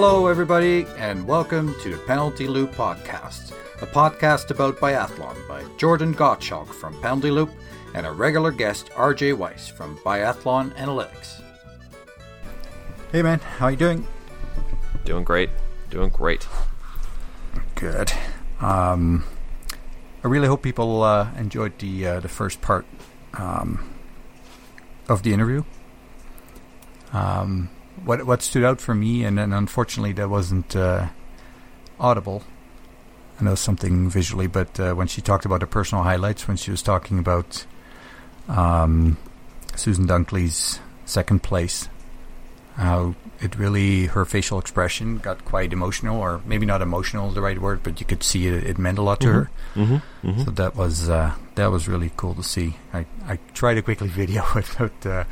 Hello, everybody, and welcome to the Penalty Loop Podcast, a podcast about biathlon by Jordan Gottschalk from Penalty Loop and a regular guest, RJ Weiss from Biathlon Analytics. Hey, man, how are you doing? Doing great. Doing great. Good. Um, I really hope people uh, enjoyed the uh, the first part um, of the interview. Um, what what stood out for me, and then unfortunately that wasn't uh, audible. I know something visually, but uh, when she talked about the personal highlights, when she was talking about um, Susan Dunklee's second place, how it really her facial expression got quite emotional, or maybe not emotional, the right word, but you could see it, it meant a lot to her. Mm-hmm. Mm-hmm. So that was uh, that was really cool to see. I, I tried to quickly video it without uh,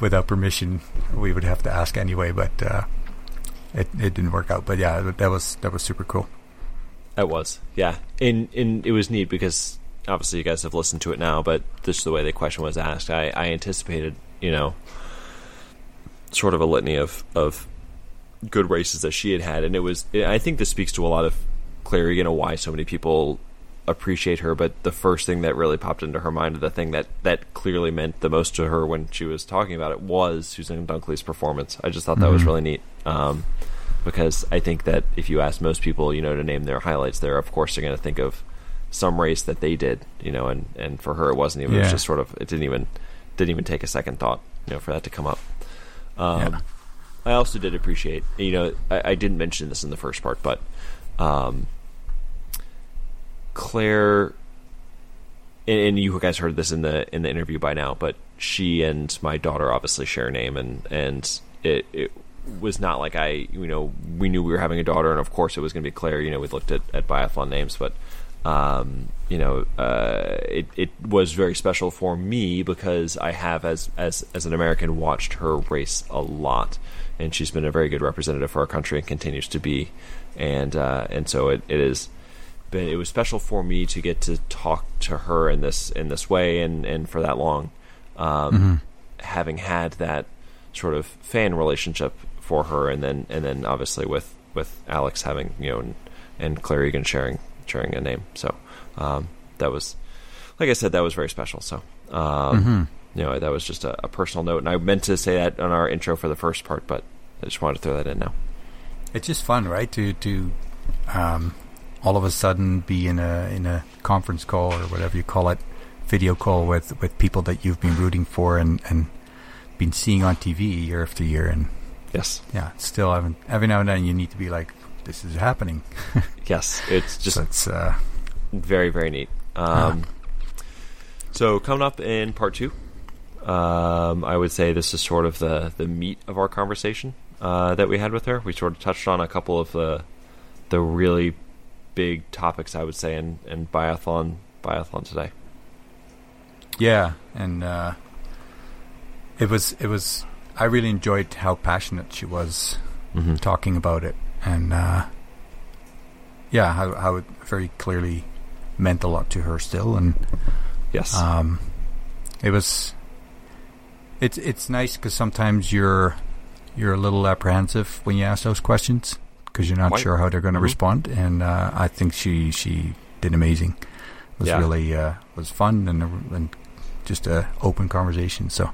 without permission. We would have to ask anyway, but uh, it it didn't work out. But yeah, that was that was super cool. That was, yeah. And and it was neat because obviously you guys have listened to it now, but this is the way the question was asked. I, I anticipated, you know, sort of a litany of of good races that she had had, and it was. I think this speaks to a lot of Egan and why so many people appreciate her. But the first thing that really popped into her mind, the thing that that clearly meant the most to her when she was talking about it, was Susan Dunklee's performance. I just thought that was Mhm. really neat. Um, because I think that if you ask most people, you know, to name their highlights, there, of course, they're going to think of some race that they did, you know, and, and for her, it wasn't even. It was just sort of. It didn't even didn't even take a second thought, you know, for that to come up. Um, Yeah. I also did appreciate, you know, I, I didn't mention this in the first part, but um, Clare, and, and you guys heard this in the in the interview by now, but she and my daughter obviously share a name, and and it, it was not like I, you know, we knew we were having a daughter, and of course it was going to be Claire. You know, we looked at at biathlon names, but um, you know, uh, it it was very special for me because I have, as as as an American, watched her race a lot, and she's been a very good representative for our country and continues to be, and uh, and so it, it is been it was special for me to get to talk to her in this in this way and and for that long, um, having had that sort of fan relationship for her, and then and then obviously with with Alex having you know and, and Clare Egan sharing sharing a name, so um, that was like I said that was very special. So um, you know that was just a, a personal note, and I meant to say that on our intro for the first part, but I just wanted to throw that in now. It's just fun, right? To to um, all of a sudden be in a in a conference call or whatever you call it, video call with with people that you've been rooting for and and been seeing on TV year after year, and Yes, yeah, still haven't every now and then you need to be like, this is happening. yes, it's just so it's uh, very very neat. Um, so coming up in part two um, i would say this is sort of the the meat of our conversation uh, that we had with her. We sort of touched on a couple of the the really big topics i would say in, in biathlon biathlon today yeah, and uh, it was it was. I really enjoyed how passionate she was mm-hmm. talking about it, and uh, yeah, how how it very clearly meant a lot to her still, and yes um, it was. It's it's nice because sometimes you're you're a little apprehensive when you ask those questions because you're not Quite. sure how they're going to Mhm. respond, and uh, I think she she did amazing. It was Yeah. really uh, was fun and and just a open conversation. So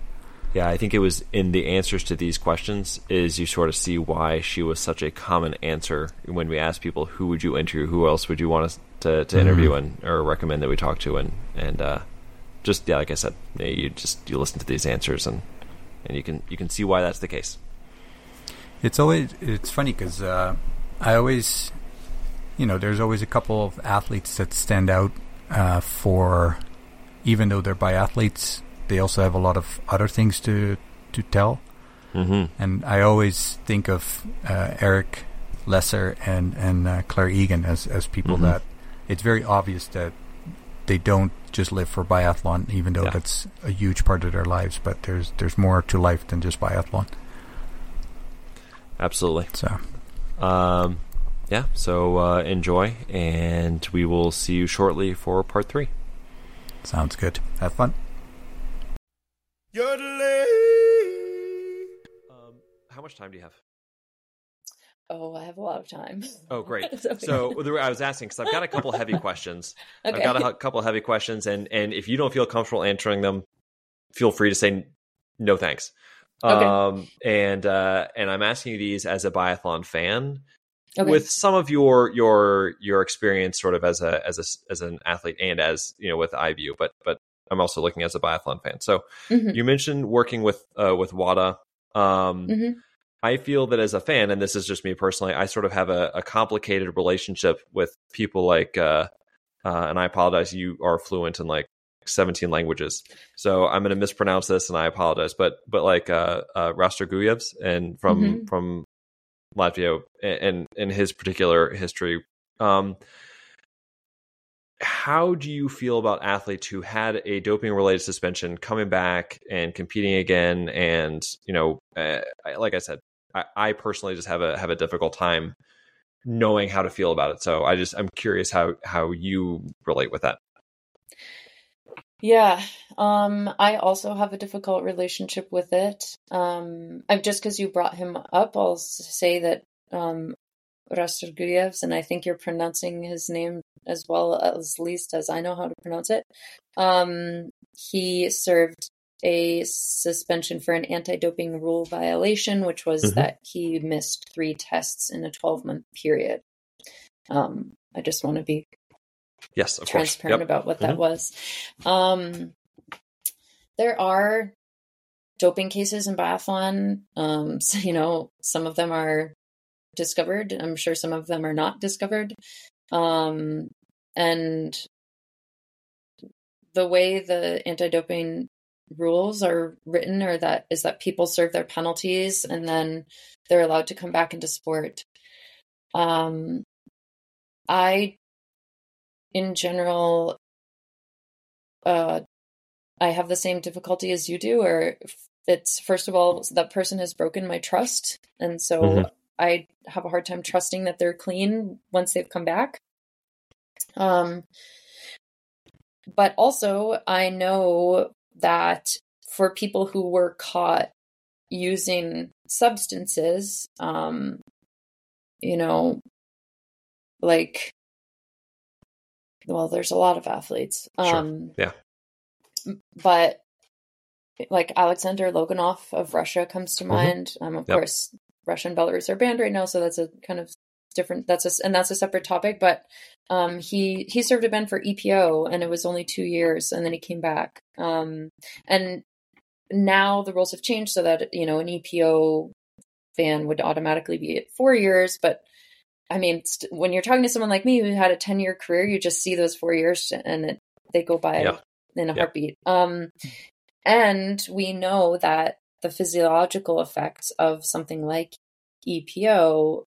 Yeah, I think it was in the answers to these questions is you sort of see why she was such a common answer when we asked people who would you interview, who else would you want us to, to Mhm. interview and or recommend that we talk to, and and uh, just yeah, like I said, you just you listen to these answers and and you can you can see why that's the case. It's always it's funny because uh, I always, you know, there's always a couple of athletes that stand out uh, for, even though they're biathletes, they also have a lot of other things to to tell. Mm-hmm. And I always think of uh, Erik Lesser and and uh, Clare Egan as as people Mhm. that it's very obvious that they don't just live for biathlon, even though Yeah. that's a huge part of their lives. But there's there's more to life than just biathlon. Absolutely. So. Um, yeah. So uh, enjoy, and we will see you shortly for part three. Sounds good. Have fun. Um, how much time do you have? Oh, I have a lot of time. Oh, great. so, so I was asking because I've got a couple heavy questions. okay. I've got a couple heavy questions, and and if you don't feel comfortable answering them, feel free to say no thanks. Okay. Um, and uh, and I'm asking you these as a biathlon fan, okay. with some of your your your experience, sort of as a as a as an athlete and as you know with IBU, but but I'm also looking as a biathlon fan. So mm-hmm. you mentioned working with uh, with WADA. Um, mm-hmm. I feel that as a fan, and this is just me personally, I sort of have a, a complicated relationship with people like, uh, uh, and I apologize, you are fluent in like 17 languages, so I'm going to mispronounce this, and I apologize, but but like uh, uh, Rastorgujevs and from mm-hmm. from Latvia and in his particular history. Um, how do you feel about athletes who had a doping related suspension coming back and competing again and you know uh, like i said I, I personally just have a have a difficult time knowing how to feel about it. So I just I'm curious how how you relate with that. Yeah, um, I also have a difficult relationship with it. Um, I'm just because you brought him up, I'll say that um, Rastorgujevs, and I think you're pronouncing his name as well as least as I know how to pronounce it. Um, he served a suspension for an anti doping rule violation, which was mm-hmm. that he missed three tests in a 12 month period. Um, I just want to be yes, transparent yep. about what that mm-hmm. was. Um, there are doping cases in biathlon. Um, so, you know, some of them are discovered. I'm sure some of them are not discovered. Um, and the way the anti-doping rules are written or that is that people serve their penalties and then they're allowed to come back into sport. Um, I, in general, uh, I have the same difficulty as you do, or it's first of all, that person has broken my trust. And so mm-hmm. I have a hard time trusting that they're clean once they've come back. Um, but also, I know that for people who were caught using substances, um, you know, like, well, there's a lot of athletes. Um, sure. Yeah. But like Alexander Loginov of Russia comes to mm-hmm. mind. Um, of yep. course, Russia and Belarus are banned right now, so that's a kind of different. That's a and that's a separate topic. But um, he he served a ban for EPO, and it was only two years, and then he came back. Um, and now the rules have changed so that you know an EPO ban would automatically be at four years. But I mean, st- when you're talking to someone like me who had a ten year career, you just see those four years and it, they go by yeah. in a yeah. heartbeat. Um, and we know that the physiological effects of something like EPO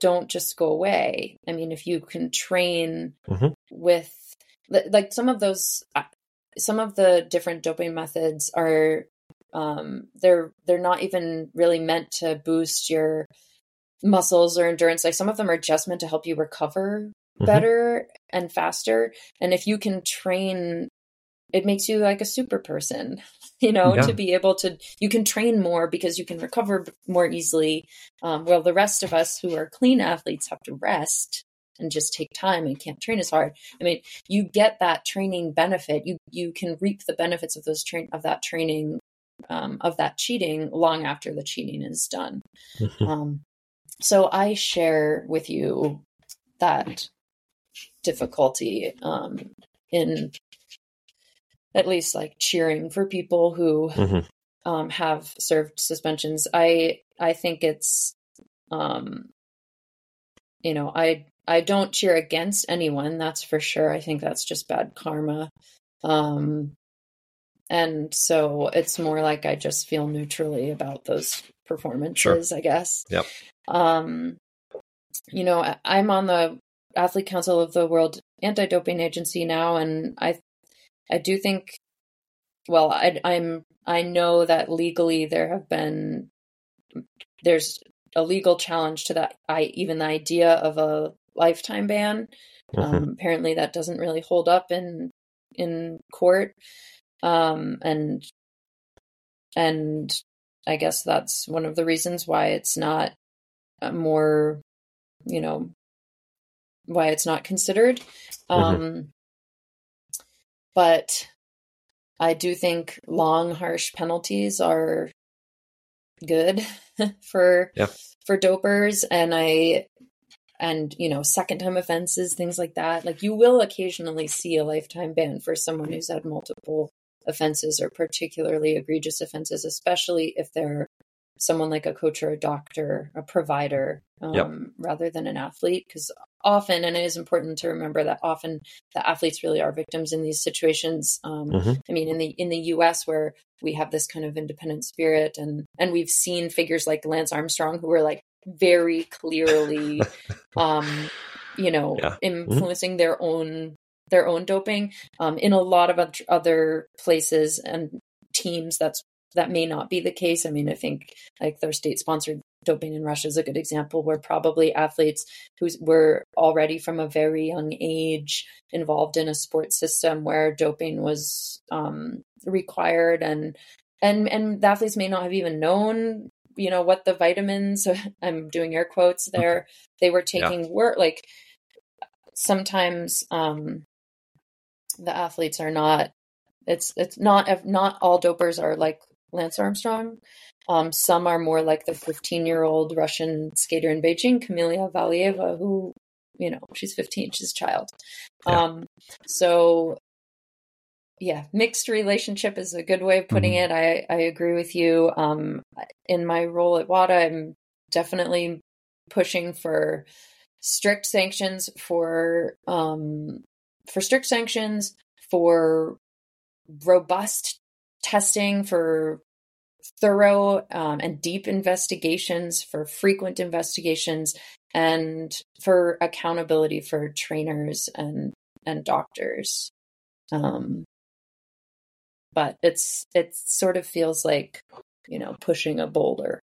don't just go away. I mean, if you can train mm-hmm. with like some of those uh, some of the different doping methods are um they're they're not even really meant to boost your muscles or endurance like some of them are just meant to help you recover mm-hmm. better and faster and if you can train it makes you like a super person you know yeah. to be able to you can train more because you can recover more easily um, well the rest of us who are clean athletes have to rest and just take time and can't train as hard i mean you get that training benefit you you can reap the benefits of those train of that training um, of that cheating long after the cheating is done mm-hmm. um, so i share with you that difficulty um, in at least like cheering for people who mm-hmm. um, have served suspensions. I I think it's um, you know I I don't cheer against anyone. That's for sure. I think that's just bad karma. Um, and so it's more like I just feel neutrally about those performances. Sure. I guess. Yep. Um, you know, I'm on the athlete council of the World Anti-Doping Agency now, and I I do think, well, I, I'm I know that legally there have been there's a legal challenge to that. I even the idea of a lifetime ban. Mm-hmm. Um, apparently, that doesn't really hold up in in court, um, and and I guess that's one of the reasons why it's not more, you know, why it's not considered. Mm-hmm. Um, but I do think long, harsh penalties are good for yeah. for dopers, and I and you know second time offenses, things like that. Like you will occasionally see a lifetime ban for someone who's had multiple offenses or particularly egregious offenses, especially if they're someone like a coach or a doctor, a provider, um, yep. rather than an athlete. Because often, and it is important to remember that often the athletes really are victims in these situations. Um, mm-hmm. I mean, in the in the U.S. where we have this kind of independent spirit, and and we've seen figures like Lance Armstrong who were like very clearly, um, you know, yeah. Mm-hmm. influencing mm-hmm. their own their own doping. Um, in a lot of other places and teams, that's that may not be the case. I mean, I think like their state sponsored doping in Russia is a good example where probably athletes who were already from a very young age involved in a sports system where doping was um, required and and and the athletes may not have even known you know what the vitamins i'm doing air quotes mm-hmm. there they were taking yeah. were like sometimes um the athletes are not it's it's not not all dopers are like Lance Armstrong. Um, some are more like the 15 year old Russian skater in Beijing, Kamila Valieva, who, you know, she's 15, she's a child. Yeah. Um, so, yeah, mixed relationship is a good way of putting mm-hmm. it. I, I agree with you. Um, in my role at WADA, I'm definitely pushing for strict sanctions for um, for strict sanctions for robust testing for thorough um, and deep investigations, for frequent investigations, and for accountability for trainers and and doctors. Um, but it's it sort of feels like you know pushing a boulder.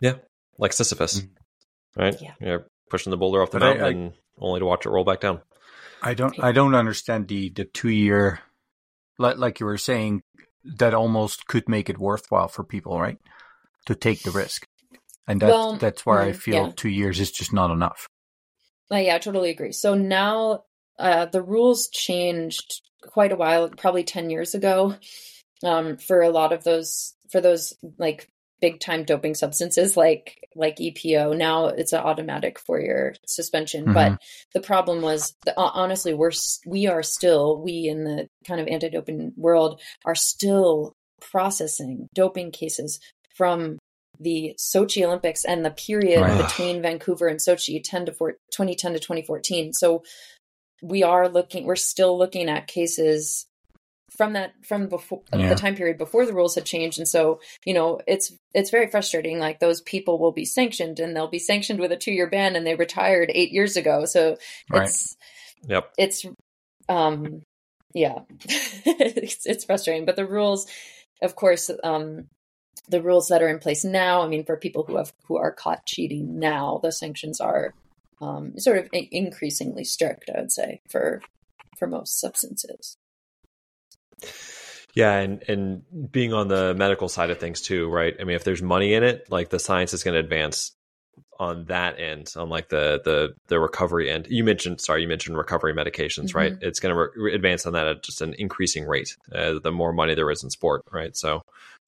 Yeah, like Sisyphus, mm. right? Yeah, you're pushing the boulder off the but mountain I, I, and only to watch it roll back down. I don't I don't understand the the two year like like you were saying that almost could make it worthwhile for people, right? To take the risk. And that's well, that's where I feel yeah. two years is just not enough. Uh, yeah, I totally agree. So now uh, the rules changed quite a while, probably 10 years ago, um, for a lot of those, for those like big time doping substances like like EPO. Now it's an automatic four year suspension. Mm-hmm. But the problem was, the, honestly, we're we are still we in the kind of anti doping world are still processing doping cases from the Sochi Olympics and the period right. between Vancouver and Sochi 10 to 4, 2010 to 2014. So we are looking we're still looking at cases from that from before yeah. the time period before the rules had changed. And so you know it's it's very frustrating like those people will be sanctioned and they'll be sanctioned with a two year ban and they retired eight years ago. So right. it's yep. it's um yeah. It's, it's frustrating. But the rules of course um the rules that are in place now i mean for people who have who are caught cheating now the sanctions are um sort of increasingly strict i would say for for most substances yeah, and and being on the medical side of things too, right? I mean, if there's money in it, like the science is going to advance on that end, on like the the the recovery end. You mentioned, sorry, you mentioned recovery medications, mm-hmm. right? It's going to re- advance on that at just an increasing rate. Uh, the more money there is in sport, right? So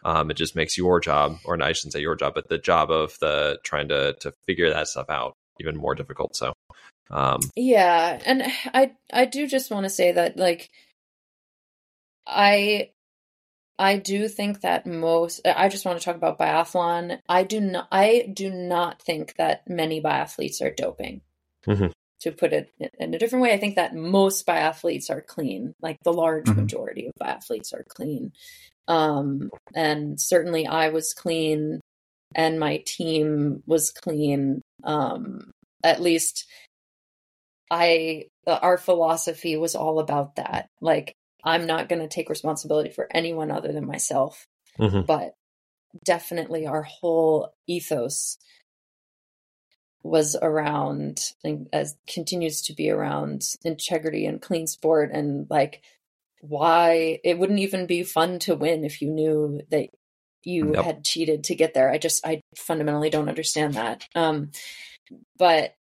um, it just makes your job, or I shouldn't say your job, but the job of the trying to to figure that stuff out even more difficult. So um, yeah, and I I do just want to say that like I I do think that most I just want to talk about biathlon. I do not I do not think that many biathletes are doping. Mm-hmm. To put it in a different way, I think that most biathletes are clean. Like the large mm-hmm. majority of biathletes are clean. Um, and certainly I was clean and my team was clean. Um, at least I our philosophy was all about that. Like I'm not going to take responsibility for anyone other than myself. Mm-hmm. But definitely our whole ethos was around and as continues to be around integrity and clean sport and like why it wouldn't even be fun to win if you knew that you yep. had cheated to get there. I just I fundamentally don't understand that. Um, but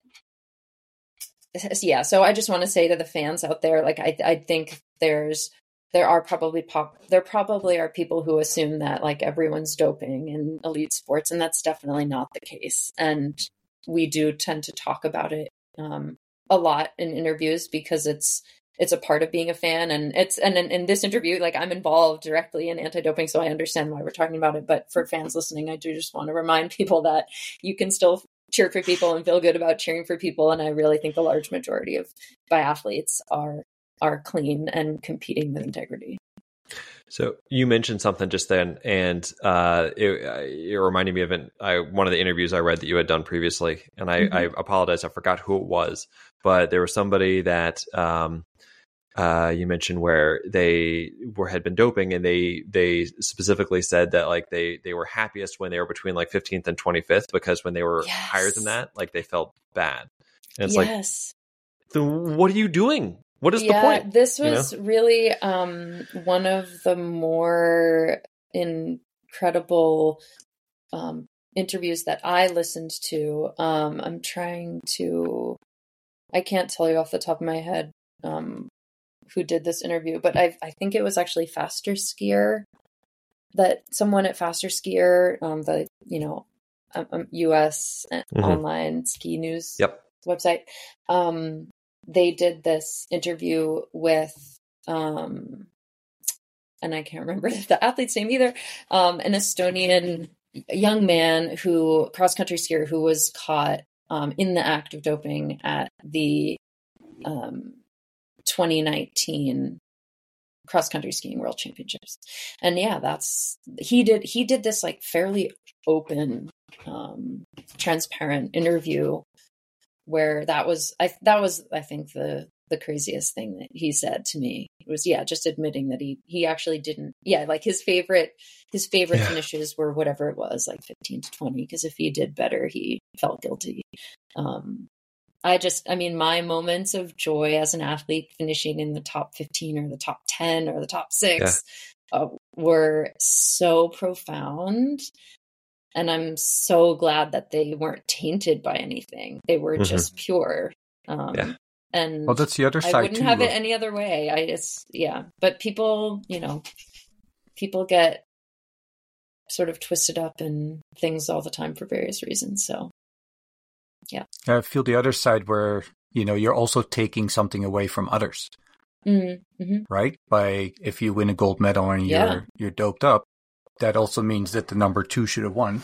yeah, so I just want to say to the fans out there, like I I think there's there are probably pop there probably are people who assume that like everyone's doping in elite sports and that's definitely not the case. And we do tend to talk about it um, a lot in interviews because it's it's a part of being a fan and it's and in, in, this interview like i'm involved directly in anti-doping so i understand why we're talking about it. But for fans listening i do just want to remind people that you can still cheer for people and feel good about cheering for people and i really think the large majority of biathletes are are clean and competing with integrity. So you mentioned something just then, and uh, it, it, reminded me of an, I, one of the interviews I read that you had done previously, and I, mm-hmm. I apologize, I forgot who it was, but there was somebody that um, uh, you mentioned where they were had been doping, and they they specifically said that like they they were happiest when they were between like 15th and 25th because when they were yes. higher than that, like they felt bad. And it's yes. like, what are you doing? What is yeah, the point? This was you know? really um, one of the more incredible um, interviews that I listened to. Um, I'm trying to, I can't tell you off the top of my head um, who did this interview, but I, I think it was actually Faster Skier that someone at Faster Skier, um, the you know U.S. Um, mm-hmm. online ski news yep. website, um, they did this interview with um and I can't remember the athlete's name either, um, an Estonian young man who cross country skier who was caught um, in the act of doping at the um, 2019 cross country skiing world championships. And yeah, that's he did he did this like fairly open um, transparent interview where that was I that was I think the the craziest thing that he said to me was yeah just admitting that he he actually didn't yeah like his favorite his favorite yeah. finishes were whatever it was like 15 to 20 because if he did better he felt guilty um I just, I mean, my moments of joy as an athlete finishing in the top 15 or the top 10 or the top six yeah. uh, were so profound and I'm so glad that they weren't tainted by anything. They were mm-hmm. just pure. Um, yeah. And well, that's the other side. I wouldn't too, have it any other way. I just, yeah. But people, you know, people get sort of twisted up in things all the time for various reasons. So, yeah. I feel the other side where you know you're also taking something away from others. Mm-hmm. mm-hmm. Right? By if you win a gold medal and you're you're doped up, that also means that the number two should have won.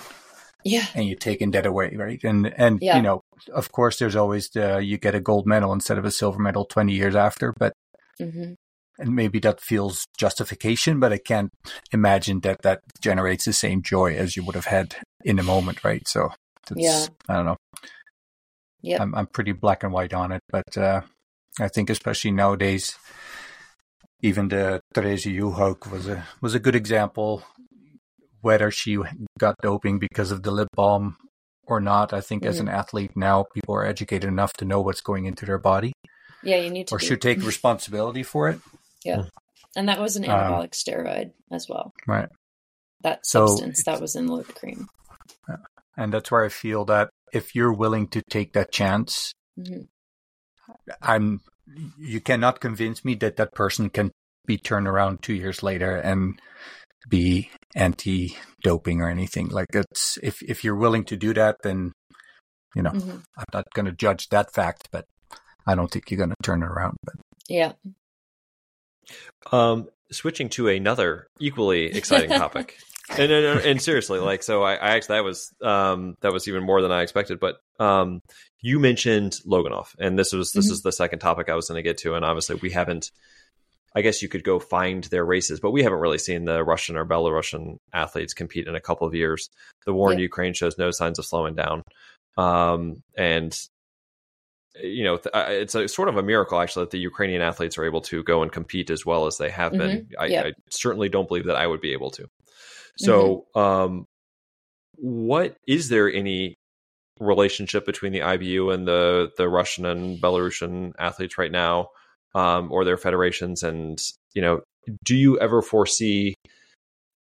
Yeah. And you're taking that away, right? And and yeah. you know, of course, there's always the you get a gold medal instead of a silver medal 20 years after, but mm-hmm. and maybe that feels justification, but I can't imagine that that generates the same joy as you would have had in the moment, right? So yeah, I don't know. Yeah, I'm I'm pretty black and white on it, but uh, I think especially nowadays, even the Therese Johaug was a was a good example whether she got doping because of the lip balm or not. I think mm-hmm. as an athlete now, people are educated enough to know what's going into their body. Yeah, you need to. Or be. should take responsibility for it. Yeah. And that was an um, anabolic um, steroid as well. Right. That substance that was in the lip cream. And that's where I feel that if you're willing to take that chance, mm-hmm. I'm. You cannot convince me that that person can be turned around two years later and be anti-doping or anything. Like it's if if you're willing to do that, then you know mm-hmm. I'm not going to judge that fact, but I don't think you're going to turn it around. But yeah. Um, switching to another equally exciting topic. and, and, and seriously, like, so I, I, actually that was um that was even more than I expected. But um, you mentioned Loginov, and this was this mm-hmm. is the second topic I was going to get to, and obviously we haven't I guess you could go find their races, but we haven't really seen the Russian or Belarusian athletes compete in a couple of years. The war yeah. in Ukraine shows no signs of slowing down. Um, and you know, it's a sort of a miracle actually that the Ukrainian athletes are able to go and compete as well as they have mm-hmm. been. I. I, certainly don't believe that I would be able to. So, mm-hmm. um, what is there any relationship between the IBU and the the Russian and Belarusian athletes right now? Um, or their federations? And you know, do you ever foresee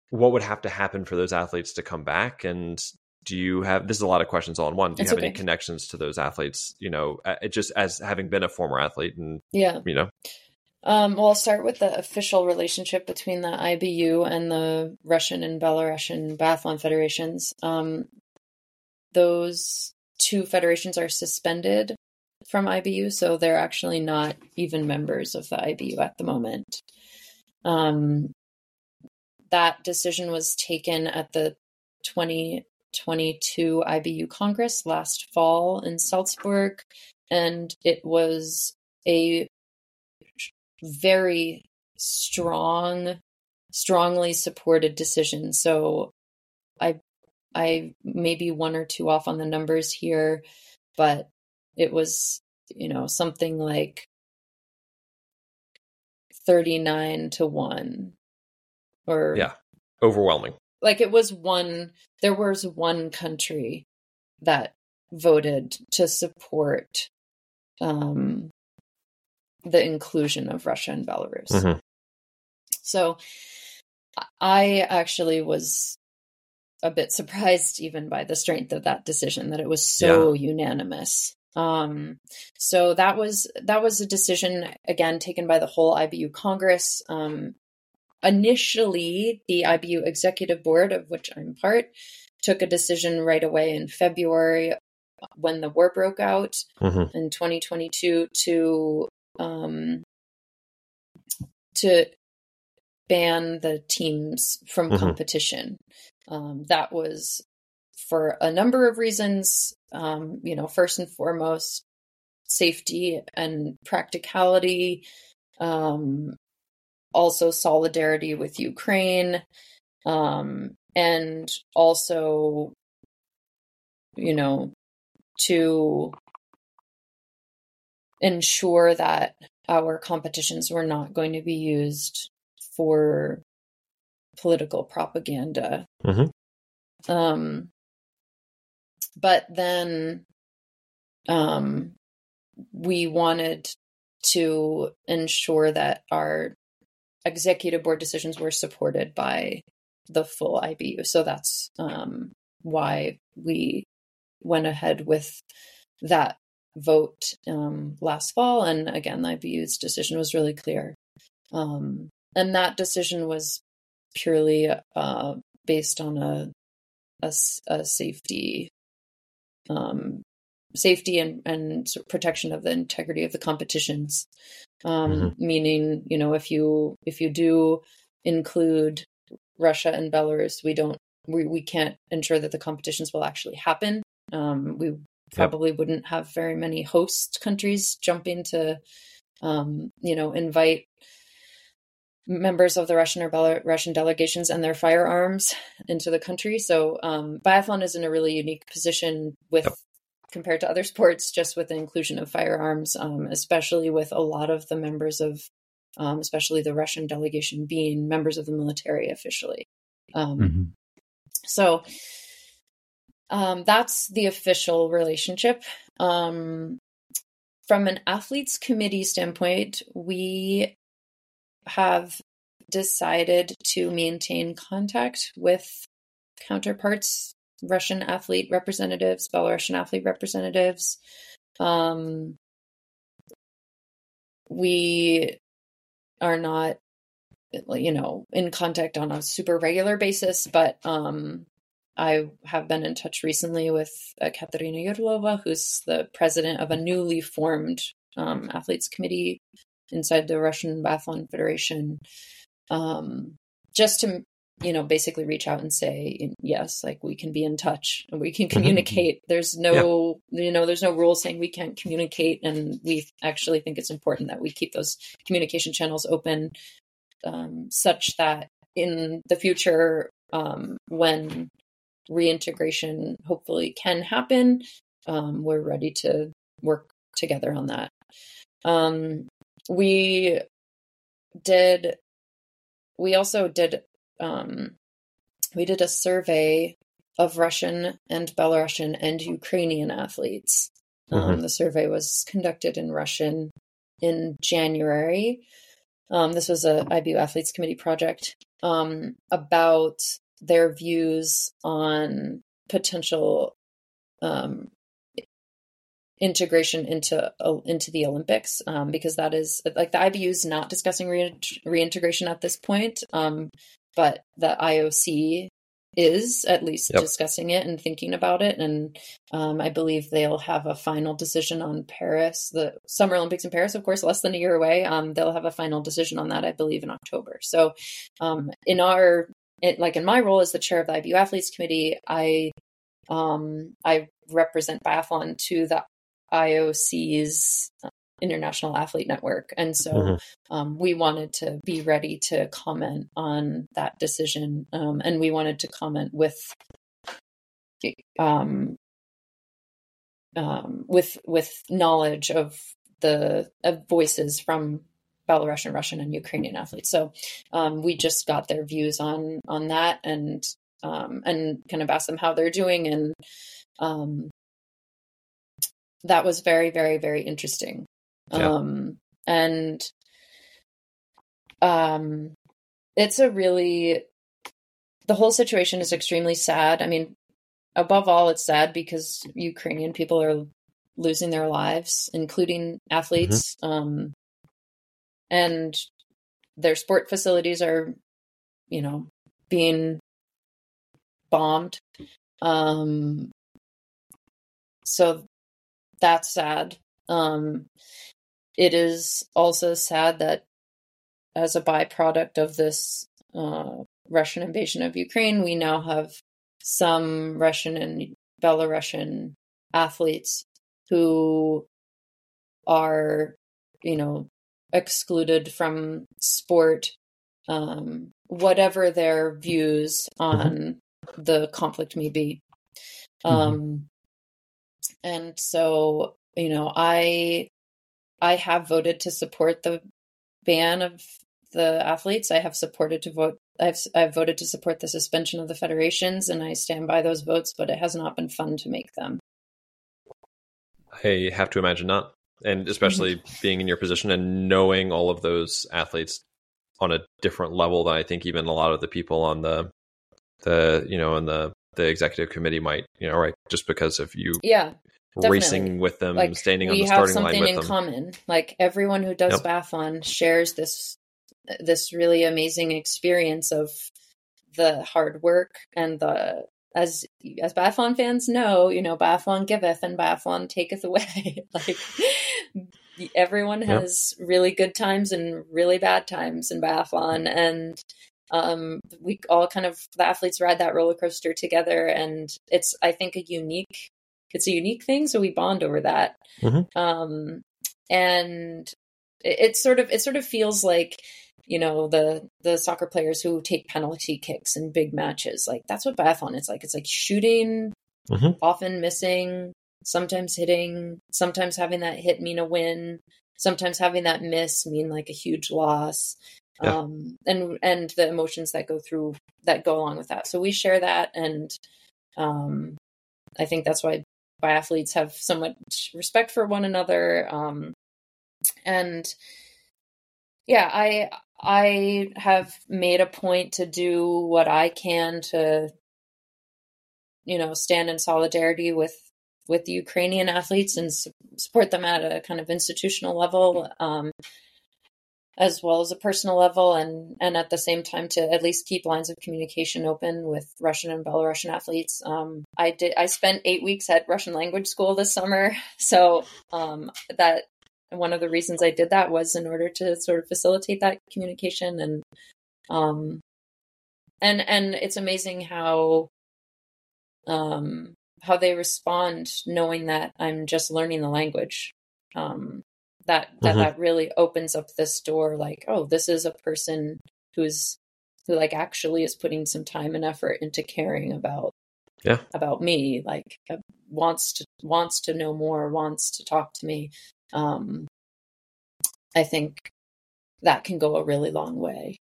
what would have to happen for those athletes to come back and do you have this is a lot of questions all in one do you it's have okay. any connections to those athletes you know just as having been a former athlete and yeah you know um, well, I'll start with the official relationship between the IBU and the Russian and Belarusian biathlon federations. Um, those two federations are suspended from IBU, so they're actually not even members of the IBU at the moment. Um, that decision was taken at the 2022 IBU Congress last fall in Salzburg, and it was a very strong, strongly supported decision. So I I may be one or two off on the numbers here, but it was, you know, something like 39 to 1 or Yeah. Overwhelming. Like it was one there was one country that voted to support um the inclusion of Russia and Belarus. Mm-hmm. So I actually was a bit surprised even by the strength of that decision that it was so yeah. unanimous. Um, so that was that was a decision again taken by the whole IBU Congress. Um, initially, the IBU Executive Board, of which I'm part, took a decision right away in February when the war broke out mm-hmm. in 2022 to um, to ban the teams from mm-hmm. competition. Um, that was for a number of reasons. Um, you know, first and foremost, safety and practicality. Um, also, solidarity with Ukraine, um, and also, you know, to ensure that our competitions were not going to be used for political propaganda. Mm-hmm. Um, but then um, we wanted to ensure that our executive board decisions were supported by the full IBU. So that's um, why we went ahead with that vote um, last fall. And again, the IBU's decision was really clear. Um, and that decision was purely uh, based on a, a, a safety um, safety and, and protection of the integrity of the competitions um, mm-hmm. meaning you know if you if you do include russia and belarus we don't we, we can't ensure that the competitions will actually happen um, we probably yep. wouldn't have very many host countries jumping to, um, you know, invite members of the Russian or Belarusian delegations and their firearms into the country. So um, biathlon is in a really unique position with yep. compared to other sports, just with the inclusion of firearms, um, especially with a lot of the members of, um, especially the Russian delegation being members of the military officially. Um, mm-hmm. So um, that's the official relationship. Um, from an athletes committee standpoint, we have decided to maintain contact with counterparts, Russian athlete representatives, Belarusian athlete representatives. Um, we are not, you know, in contact on a super regular basis, but um, I have been in touch recently with uh, Katerina Yurlova, who's the president of a newly formed um, athletes committee inside the Russian Biathlon Federation, um, just to you know basically reach out and say yes, like we can be in touch and we can mm-hmm. communicate. There's no yeah. you know there's no rule saying we can't communicate, and we actually think it's important that we keep those communication channels open, um, such that in the future um, when reintegration hopefully can happen, um, we're ready to work together on that. Um, we did, we also did, um, we did a survey of Russian and Belarusian and Ukrainian athletes. Um, mm-hmm. the survey was conducted in Russian in January. Um, this was a IBU Athletes Committee project um, about their views on potential um, integration into uh, into the Olympics um, because that is like the IBU is not discussing re- reintegration at this point, um, but the IOC is at least yep. discussing it and thinking about it. And um, I believe they'll have a final decision on Paris, the Summer Olympics in Paris, of course, less than a year away. Um, they'll have a final decision on that, I believe, in October. So, um, in our it, like in my role as the chair of the IBU Athletes Committee, I um, I represent biathlon to the IOC's uh, International Athlete Network. And so mm-hmm. um, we wanted to be ready to comment on that decision. Um, and we wanted to comment with. Um, um, with with knowledge of the of voices from Belarusian, Russian, and Ukrainian athletes. So um, we just got their views on on that and um, and kind of asked them how they're doing and um, that was very very very interesting yeah. um and um it's a really the whole situation is extremely sad i mean above all it's sad because ukrainian people are losing their lives including athletes mm-hmm. um and their sport facilities are you know being bombed um so that's sad. Um, it is also sad that as a byproduct of this uh, Russian invasion of Ukraine, we now have some Russian and Belarusian athletes who are, you know, excluded from sport, um, whatever their views mm-hmm. on the conflict may be. Mm-hmm. Um, and so you know i i have voted to support the ban of the athletes i have supported to vote I've I've voted to support the suspension of the federations, and I stand by those votes. But it has not been fun to make them. I have to imagine not, and especially mm-hmm. being in your position and knowing all of those athletes on a different level than I think even a lot of the people on the the you know on the the executive committee might you know right just because of you yeah Definitely. racing with them, like, standing on the starting line with them. We have something in common. Like everyone who does yep. biathlon shares this this really amazing experience of the hard work and the as as biathlon fans know, you know, biathlon giveth and biathlon taketh away. like everyone has yep. really good times and really bad times in biathlon and um, we all kind of the athletes ride that roller coaster together and it's i think a unique it's a unique thing, so we bond over that. Mm-hmm. Um, and it, it sort of it sort of feels like you know the the soccer players who take penalty kicks in big matches. Like that's what biathlon is like. It's like shooting, mm-hmm. often missing, sometimes hitting, sometimes having that hit mean a win, sometimes having that miss mean like a huge loss. Yeah. Um, and and the emotions that go through that go along with that. So we share that, and um, I think that's why biathletes have so much respect for one another. Um, and yeah, I I have made a point to do what I can to, you know, stand in solidarity with with Ukrainian athletes and support them at a kind of institutional level. Um, as well as a personal level and and at the same time to at least keep lines of communication open with Russian and Belarusian athletes. Um, I did I spent eight weeks at Russian language school this summer, so um, that one of the reasons I did that was in order to sort of facilitate that communication and um and and it's amazing how um how they respond knowing that I'm just learning the language. Um, that that mm-hmm. that really opens up this door like oh this is a person who's who like actually is putting some time and effort into caring about yeah. about me like uh, wants to wants to know more wants to talk to me. Um i think that can go a really long way.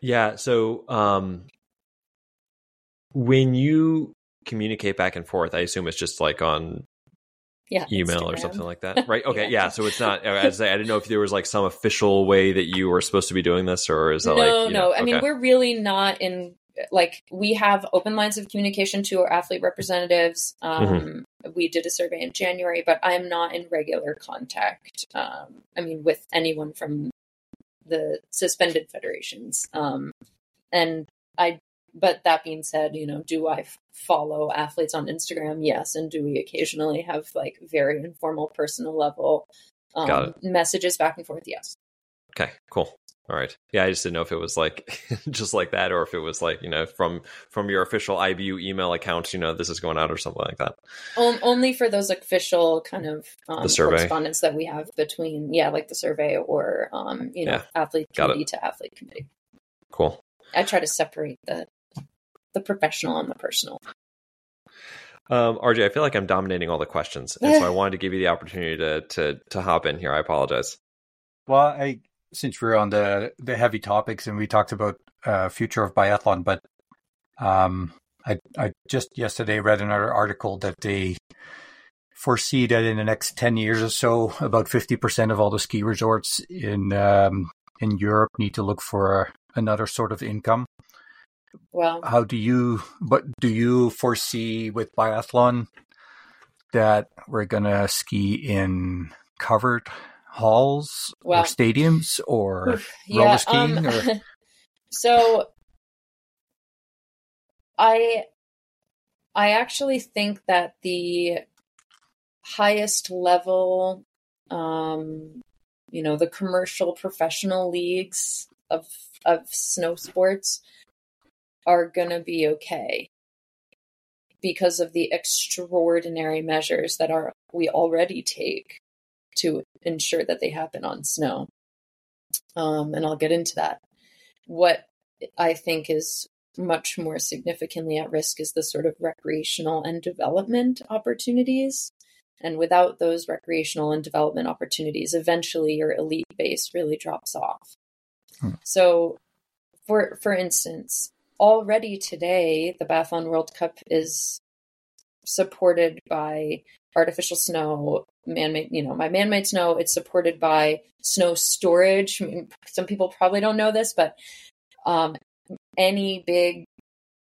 Yeah so um when you communicate back and forth i assume it's just like on yeah, email Instagram. or something like that, right? Okay, yeah. yeah. So it's not. I, I didn't know if there was like some official way that you were supposed to be doing this, or is that no, like no? no. I okay. mean, we're really not in like we have open lines of communication to our athlete representatives. Um, mm-hmm. We did a survey in January, but I'm not in regular contact. Um, I mean, with anyone from the suspended federations. Um, and I, but that being said, you know, do I follow athletes on Instagram? Yes. And do we occasionally have like very informal, personal level um, messages back and forth? Yes. Okay, cool. All right. Yeah, I just didn't know if it was like just like that, or if it was like you know from from your official IBU email account. You know, this is going out or something like that. Um, only for those official kind of um, the survey. correspondence that we have between, yeah, like the survey or um, you know, yeah. athlete committee to athlete committee. Cool. I try to separate the the professional and the personal. Um, RJ, I feel like I'm dominating all the questions, and so I wanted to give you the opportunity to to to hop in here. I apologize. Well, I since we're on the the heavy topics and we talked about uh, future of biathlon, but um, I I just yesterday read another article that they foresee that in the next ten years or so, about fifty percent of all the ski resorts in um, in Europe need to look for another sort of income. Well, how do you? But do you foresee with biathlon that we're gonna ski in covered halls well, or stadiums or roller skiing? Um, or... so I I actually think that the highest level um you know the commercial professional leagues of of snow sports are going to be okay because of the extraordinary measures that are we already take to ensure that they happen on snow. Um, and I'll get into that. What I think is much more significantly at risk is the sort of recreational and development opportunities. And without those recreational and development opportunities, eventually your elite base really drops off. Hmm. So, for for instance, already today, the Biathlon World Cup is supported by artificial snow, man-made, you know, my man-made snow. It's supported by snow storage. some people probably don't know this, but um, any big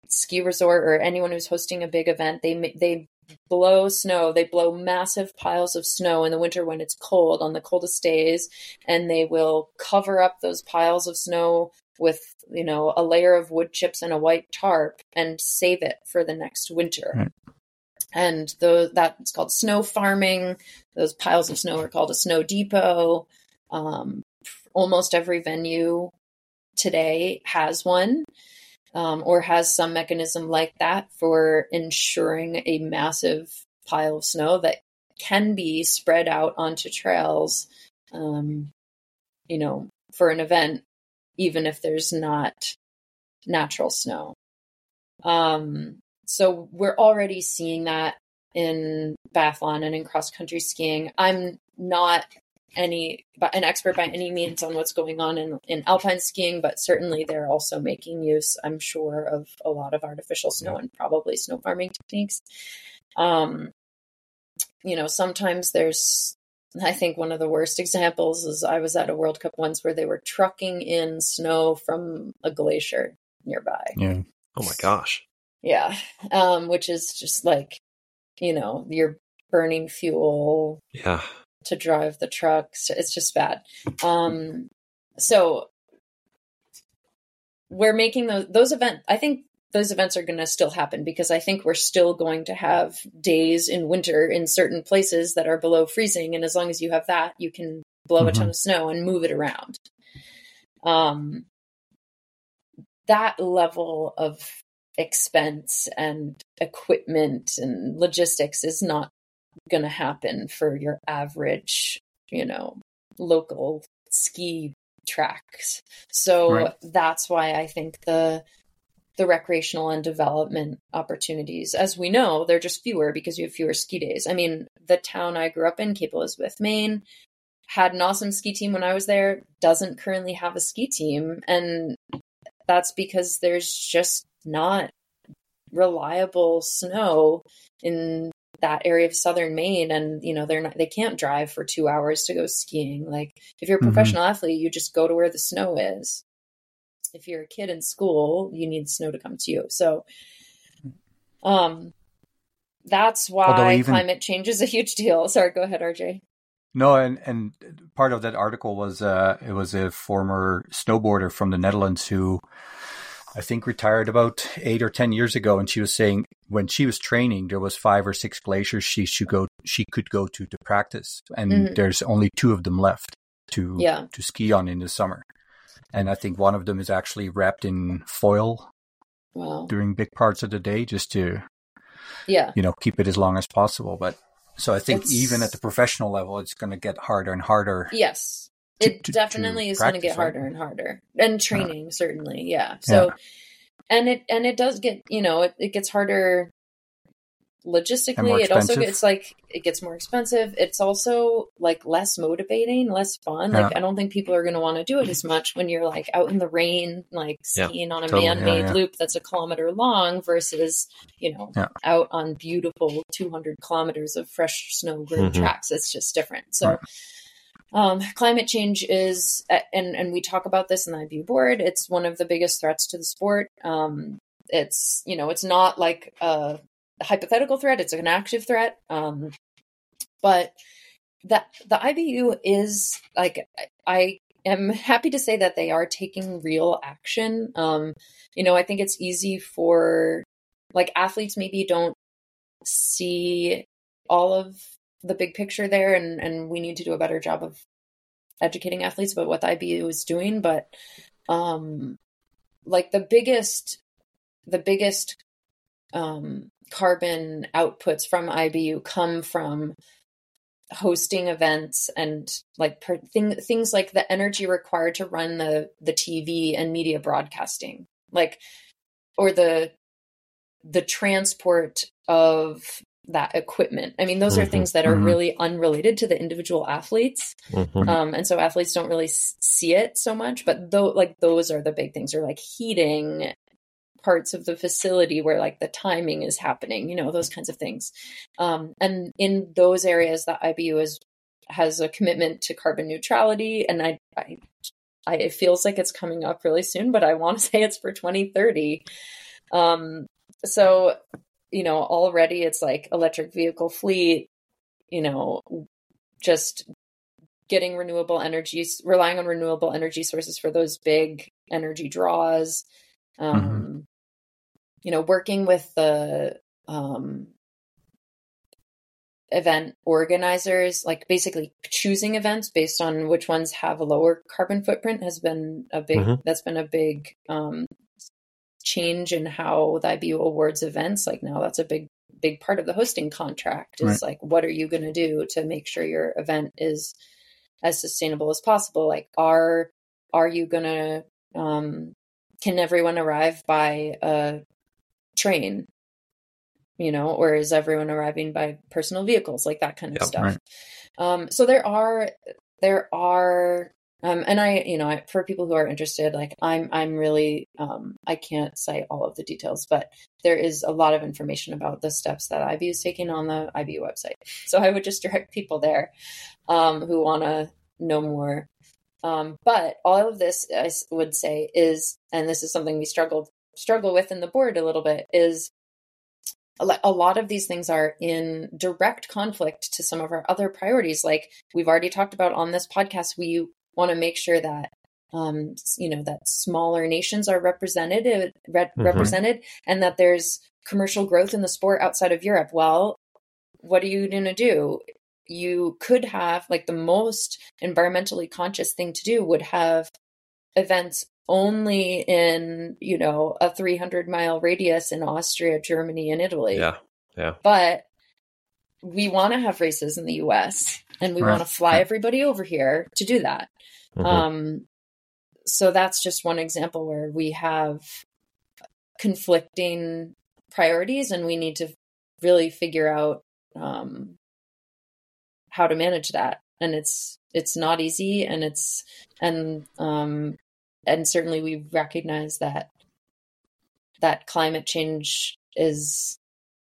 ski resort or anyone who's hosting a big event, they they blow snow. They blow massive piles of snow in the winter when it's cold on the coldest days, and they will cover up those piles of snow with you know a layer of wood chips and a white tarp and save it for the next winter. Right and the, that's called snow farming. Those piles of snow are called a snow depot. Um, almost every venue today has one um, or has some mechanism like that for ensuring a massive pile of snow that can be spread out onto trails, um, you know, for an event, even if there's not natural snow. Um, so we're already seeing that in biathlon and in cross country skiing. I'm not any an expert by any means on what's going on in, in alpine skiing, but certainly they're also making use, I'm sure, of a lot of artificial snow and probably snow farming techniques. Um, you know, sometimes there's I think one of the worst examples is I was at a World Cup once where they were trucking in snow from a glacier nearby. Yeah. Oh my gosh. Yeah. Um, which is just like, you know, you're burning fuel. Yeah. To drive the trucks. It's just bad. Um, so we're making those those events. I think those events are going to still happen because I think we're still going to have days in winter in certain places that are below freezing, and as long as you have that, you can blow mm-hmm. a ton mm-hmm. of snow and move it around. Um, that level of expense and equipment and logistics is not going to happen for your average, you know, local ski tracks. So right. that's why I think the the recreational and development opportunities, as we know, they're just fewer because you have fewer ski days. I mean, the town I grew up in, Cape Elizabeth, Maine, had an awesome ski team when I was there, doesn't currently have a ski team. And that's because there's just not reliable snow in that area of southern Maine and you know they're not they can't drive for 2 hours to go skiing like if you're a mm-hmm. professional mm-hmm. athlete you just go to where the snow is if you're a kid in school you need snow to come to you. So um that's why even, climate change is a huge deal. Sorry go ahead RJ no, and and part of that article was uh, it was a former snowboarder from the Netherlands who I think retired about eight or ten years ago, and she was saying when she was training, there was five or six glaciers she should go she could go to to practice, and mm-hmm. there's only two of them left to yeah. to ski on in the summer, and I think one of them is actually wrapped in foil wow. during big parts of the day just to yeah you know keep it as long as possible, but. So I think it's, even at the professional level, it's going to get harder and harder. Yes, it to, definitely to is going to get harder right? and harder and training yeah. certainly yeah so yeah. and it and it does get you know it, it gets harder logistically it also gets like it gets more expensive. It's also like less motivating less fun. Like i don't think people are going to want to do it as much when you're like out in the rain like skiing on a totally. man-made loop that's a kilometer long versus you know out on beautiful 200 kilometers of fresh snow grid mm-hmm. tracks. It's just different. So right. um, climate change is, and and we talk about this in the IBU board. It's one of the biggest threats to the sport. Um, it's you know it's not like a hypothetical threat; it's an active threat. Um, but that the IBU is like I am happy to say that they are taking real action. Um, you know, I think it's easy for like athletes maybe don't see all of the big picture there and and we need to do a better job of educating athletes about what the IBU is doing but um like the biggest the biggest um carbon outputs from IBU come from hosting events and like per, thing, things like the energy required to run the the TV and media broadcasting like or the the transport of that equipment. I mean, those mm-hmm. are things that are mm-hmm. really unrelated to the individual athletes. Mm-hmm. Um, and so athletes don't really see it so much, but though, like, those are the big things or like heating parts of the facility where like the timing is happening, you know, those kinds of things. Um, and in those areas the IBU is, has a commitment to carbon neutrality. And I, I, I it feels like it's coming up really soon, but I want to say it's for 2030. Um, so you know, already it's like electric vehicle fleet, you know, just getting renewable energies, relying on renewable energy sources for those big energy draws. Um, mm-hmm. You know, working with the um, event organizers, like basically choosing events based on which ones have a lower carbon footprint, has been a big. Mm-hmm. That's been a big um, change in how the IBU awards events, like now that's a big big part of the hosting contract is right. like what are you going to do to make sure your event is as sustainable as possible like are are you going to um can everyone arrive by a train you know or is everyone arriving by personal vehicles like that kind of yep, stuff right. um so there are there are um, and I, you know, I, for people who are interested, like I'm, I'm really, um, I can't cite all of the details, but there is a lot of information about the steps that IBU is taking on the IBU website. So I would just direct people there um, who want to know more. Um, but all of this, I would say, is, and this is something we struggled struggle with in the board a little bit, is a lot of these things are in direct conflict to some of our other priorities like we've already talked about on this podcast we want to make sure that um, you know that smaller nations are represented uh, re- mm-hmm. represented and that there's commercial growth in the sport outside of Europe. Well, what are you going to do? You could have like the most environmentally conscious thing to do would have events only in you know a 300 mile radius in Austria, Germany, and Italy. Yeah, yeah. But we want to have races in the U.S. and we right. want to fly everybody over here to do that. Mm-hmm. Um, so that's just one example where we have conflicting priorities and we need to really figure out um, how to manage that and it's it's not easy and it's and um and certainly we recognize that that climate change is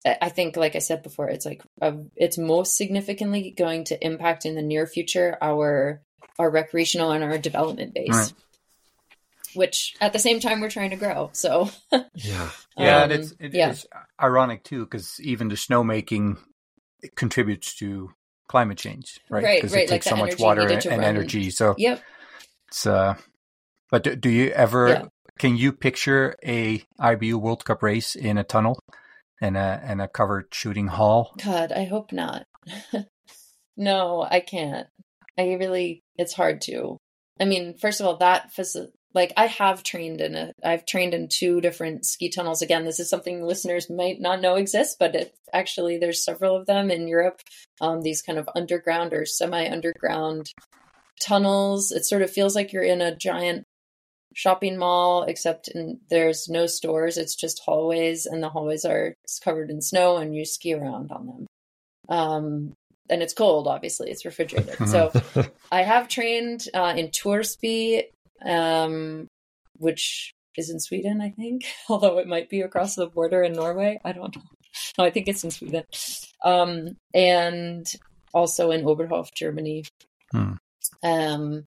I think, like I said before, it's like uh, it's most significantly going to impact in the near future our our recreational and our development base. Right. Which at the same time we're trying to grow. So yeah, yeah, um, it's it yeah. is ironic too because even the snowmaking contributes to climate change, right? Right, right. It takes like so much water and, and energy. So yep. It's uh, but do, do you ever? Yeah. Can you picture a IBU World Cup race in a tunnel? and a and a covered shooting hall? God, I hope not. no, I can't. I really, it's hard to. I mean, first of all, that like I have trained in a, I've trained in two different ski tunnels. Again, this is something listeners might not know exists, but it actually there's several of them in Europe. Um, these kind of underground or semi-underground tunnels. It sort of feels like you're in a giant shopping mall, except in, there's no stores. It's just hallways, and the hallways are covered in snow, and you ski around on them. Um, and it's cold, obviously. It's refrigerated. so I have trained uh, in Torsby, um, which is in Sweden, I think, although it might be across the border in Norway. I don't know. No, I think it's in Sweden. Um, and also in Oberhof, Germany. Hmm. Um,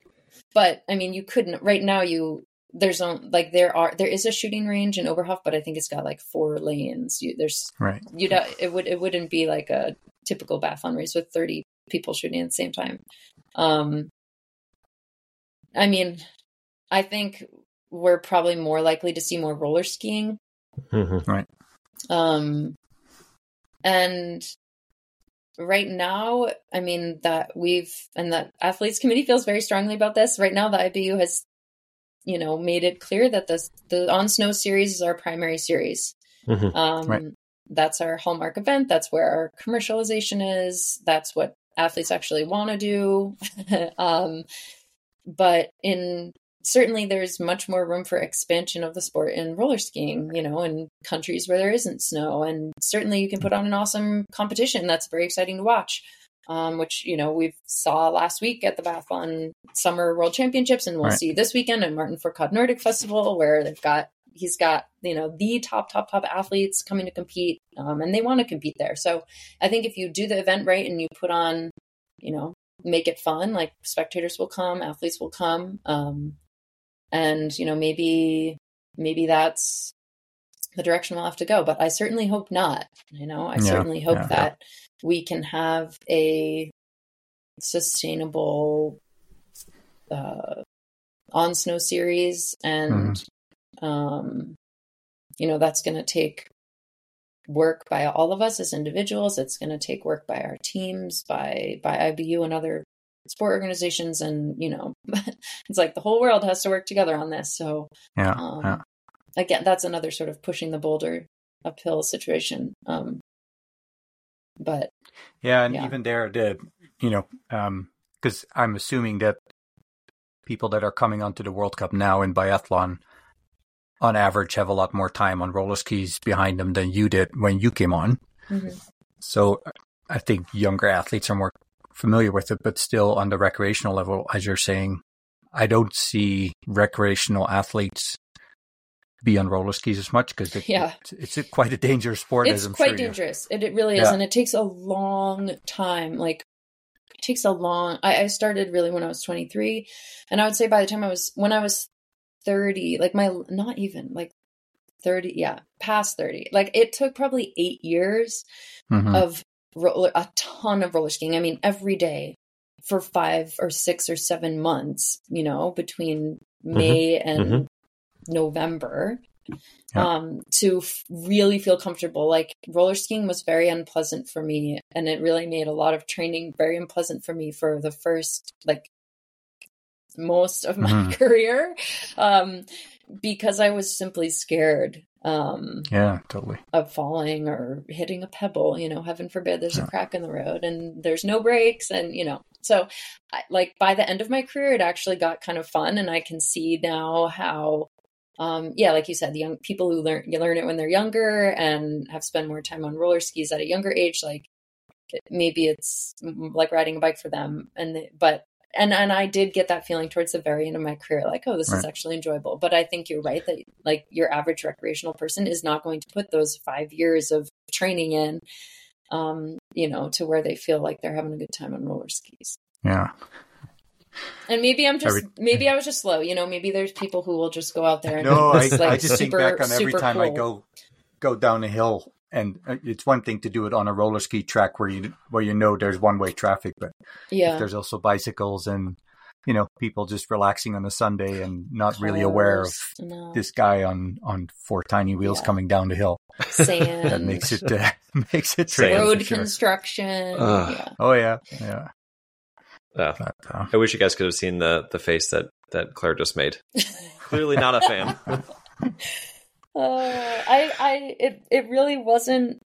but I mean, you couldn't right now. You there's um like there are there is a shooting range in Oberhof, but I think it's got like four lanes. You, there's right. You know, it would it wouldn't be like a typical biathlon race with thirty people shooting at the same time. Um, I mean, I think we're probably more likely to see more roller skiing. Mm-hmm. Right. Um, and right now, I mean that we've and the athletes committee feels very strongly about this. Right now, the IBU has you know, made it clear that the the on snow series is our primary series. Mm-hmm. Um, right. That's our hallmark event. That's where our commercialization is. That's what athletes actually want to do. um, but in certainly there's much more room for expansion of the sport in roller skiing, you know, in countries where there isn't snow. And certainly you can put on an awesome competition that's very exciting to watch um, which you know we saw last week at the Biathlon Summer World Championships, and we'll right. see this weekend at Martin Fourcade Nordic Festival, where they've got he's got you know the top top top athletes coming to compete, um, and they want to compete there. So I think if you do the event right and you put on, you know, make it fun, like spectators will come, athletes will come, um, and you know maybe maybe that's the direction we'll have to go. But I certainly hope not. You know, I yeah, certainly hope yeah, that yeah. We can have a sustainable uh, on snow series, and mm-hmm. um, you know that's going to take work by all of us as individuals. It's going to take work by our teams, by by IBU and other sport organizations, and you know, it's like the whole world has to work together on this. So yeah, um, yeah again, that's another sort of pushing the boulder uphill situation. Um, but yeah, and yeah. even there, the you know, because um, I'm assuming that people that are coming onto the World Cup now in biathlon, on average, have a lot more time on roller skis behind them than you did when you came on. Mm-hmm. So I think younger athletes are more familiar with it, but still on the recreational level, as you're saying, I don't see recreational athletes be on roller skis as much because it, yeah. it's, it's a, quite a dangerous sport. It's quite sure dangerous. It, it really is, yeah. and it takes a long time. Like it takes a long. I, I started really when I was 23, and I would say by the time I was when I was 30, like my not even like 30, yeah, past 30. Like it took probably eight years mm-hmm. of roller, a ton of roller skiing. I mean, every day for five or six or seven months. You know, between mm-hmm. May mm-hmm. and mm-hmm. November yeah. um, to f- really feel comfortable. Like roller skiing was very unpleasant for me, and it really made a lot of training very unpleasant for me for the first like most of my mm-hmm. career um, because I was simply scared. Um, yeah, totally. Of falling or hitting a pebble, you know, heaven forbid there's yeah. a crack in the road and there's no brakes. And, you know, so I, like by the end of my career, it actually got kind of fun. And I can see now how um, yeah, like you said, the young people who learn you learn it when they're younger and have spent more time on roller skis at a younger age, like maybe it's like riding a bike for them. And but and and I did get that feeling towards the very end of my career, like, oh, this right. is actually enjoyable. But I think you're right that like your average recreational person is not going to put those five years of training in, um, you know, to where they feel like they're having a good time on roller skis. Yeah. And maybe I'm just every, maybe I was just slow. You know, maybe there's people who will just go out there and no. I, like I just super, think back on every time cool. I go go down a hill and uh, it's one thing to do it on a roller ski track where you where you know there's one way traffic, but yeah, there's also bicycles and you know people just relaxing on a Sunday and not Cars. really aware of no. this guy on on four tiny wheels yeah. coming down the hill. Sand that makes it uh, makes it road sure. construction. Yeah. Oh yeah, yeah. Yeah. But, uh, I wish you guys could have seen the the face that that Clare just made. Clearly not a fan. Uh, I, I, it, it really wasn't,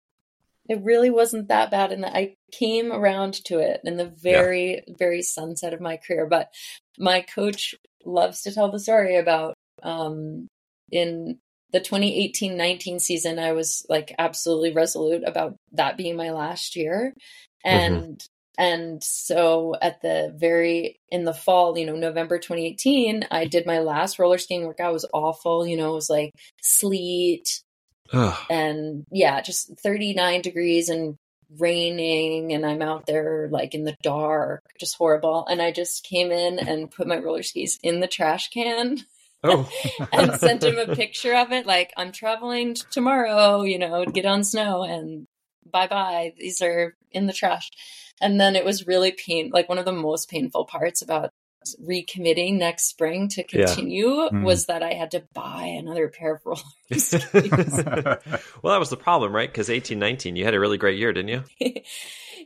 it really wasn't that bad. And I came around to it in the very, yeah. very sunset of my career. But my coach loves to tell the story about, um, in the 2018-19 season, I was like absolutely resolute about that being my last year. Mm-hmm. And so at the very in the fall, you know, November 2018, I did my last roller skiing workout. It was awful, you know, it was like sleet Ugh. and yeah, just 39 degrees and raining and I'm out there like in the dark, just horrible. And I just came in and put my roller skis in the trash can. Oh. and sent him a picture of it like I'm traveling tomorrow, you know, get on snow and bye bye. These are in the trash. And then it was really pain, like one of the most painful parts about recommitting next spring to continue yeah. mm. was that I had to buy another pair of rollers. well, that was the problem, right? Because eighteen, nineteen, you had a really great year, didn't you?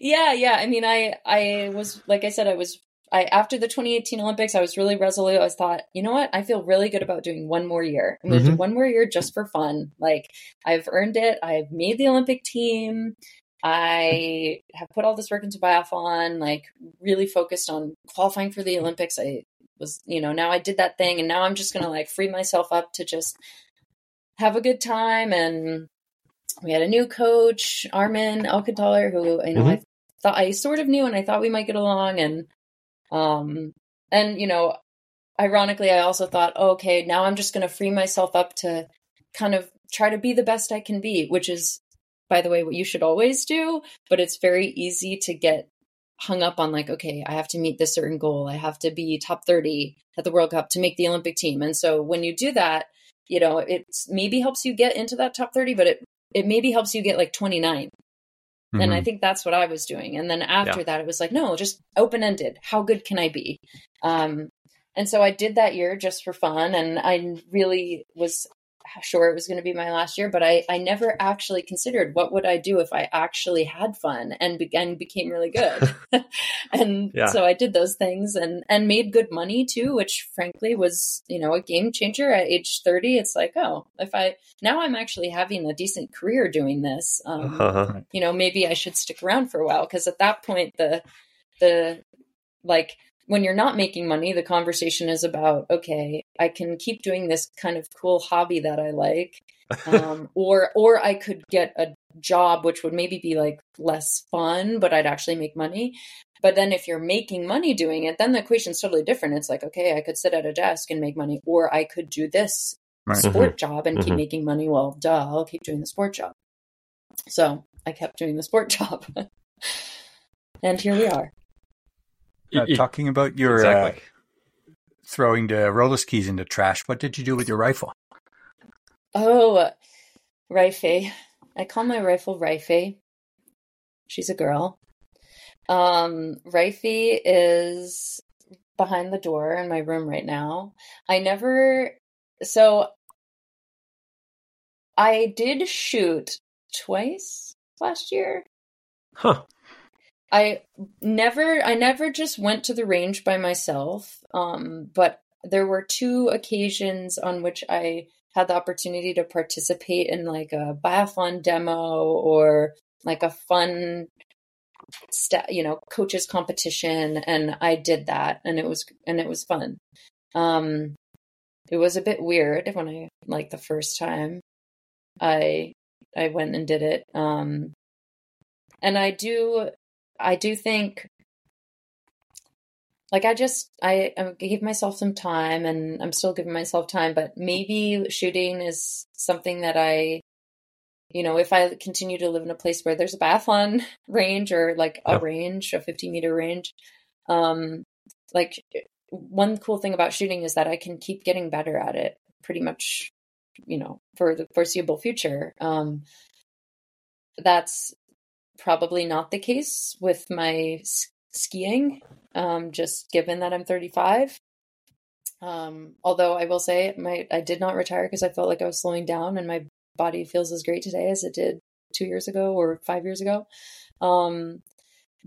yeah, yeah. I mean, I, I was, like I said, I was, I, after the 2018 Olympics, I was really resolute. I thought, you know what? I feel really good about doing one more year. I'm going to mm-hmm. do one more year just for fun. Like, I've earned it. I've made the Olympic team. I have put all this work into biathlon, like really focused on qualifying for the Olympics. I was, you know, now I did that thing and now I'm just going to like free myself up to just have a good time. And we had a new coach, Armin Auchentaller, who, you know, mm-hmm. I thought I sort of knew and I thought we might get along. And, um, and, you know, ironically, I also thought, oh, okay, now I'm just going to free myself up to kind of try to be the best I can be, which is by the way, what you should always do, but it's very easy to get hung up on like, okay, I have to meet this certain goal. I have to be top 30 at the World Cup to make the Olympic team. And so when you do that, you know, it maybe helps you get into that top 30, but it, it maybe helps you get like 29. Mm-hmm. And I think that's what I was doing. And then after yeah. that, it was like, no, just open ended. How good can I be? Um, and so I did that year just for fun. And I really was sure it was going to be my last year, but I, I never actually considered what would I do if I actually had fun and began became really good. and yeah. so I did those things and, and made good money too, which frankly was, you know, a game changer at age 30. It's like, oh, if I, now I'm actually having a decent career doing this, um, uh-huh. you know, maybe I should stick around for a while. Cause at that point, the, the, like when you're not making money, the conversation is about, okay, I can keep doing this kind of cool hobby that I like. Um, or, or I could get a job, which would maybe be like less fun, but I'd actually make money. But then if you're making money doing it, then the equation's totally different. It's like, okay, I could sit at a desk and make money, or I could do this right. sport mm-hmm. job and mm-hmm. keep making money. Well, duh, I'll keep doing the sport job. So I kept doing the sport job. and here we are. Uh, talking about your exactly. uh, throwing the roller skis into trash, what did you do with your rifle? Oh, Rife. I call my rifle Rife. She's a girl. Um, Rife is behind the door in my room right now. I never, so I did shoot twice last year. Huh. I never I never just went to the range by myself. Um, but there were two occasions on which I had the opportunity to participate in like a biathlon demo or like a fun st- you know coaches competition and I did that and it was and it was fun. Um it was a bit weird when I like the first time I I went and did it. Um and I do I do think like I just I, I gave myself some time and I'm still giving myself time, but maybe shooting is something that I you know, if I continue to live in a place where there's a biathlon range or like a range, a 50 meter range, um, like one cool thing about shooting is that I can keep getting better at it pretty much, you know, for the foreseeable future. Um, that's probably not the case with my skiing, um, just given that I'm 35. Um, although I will say my I did not retire because I felt like I was slowing down and my body feels as great today as it did two years ago or five years ago. Um,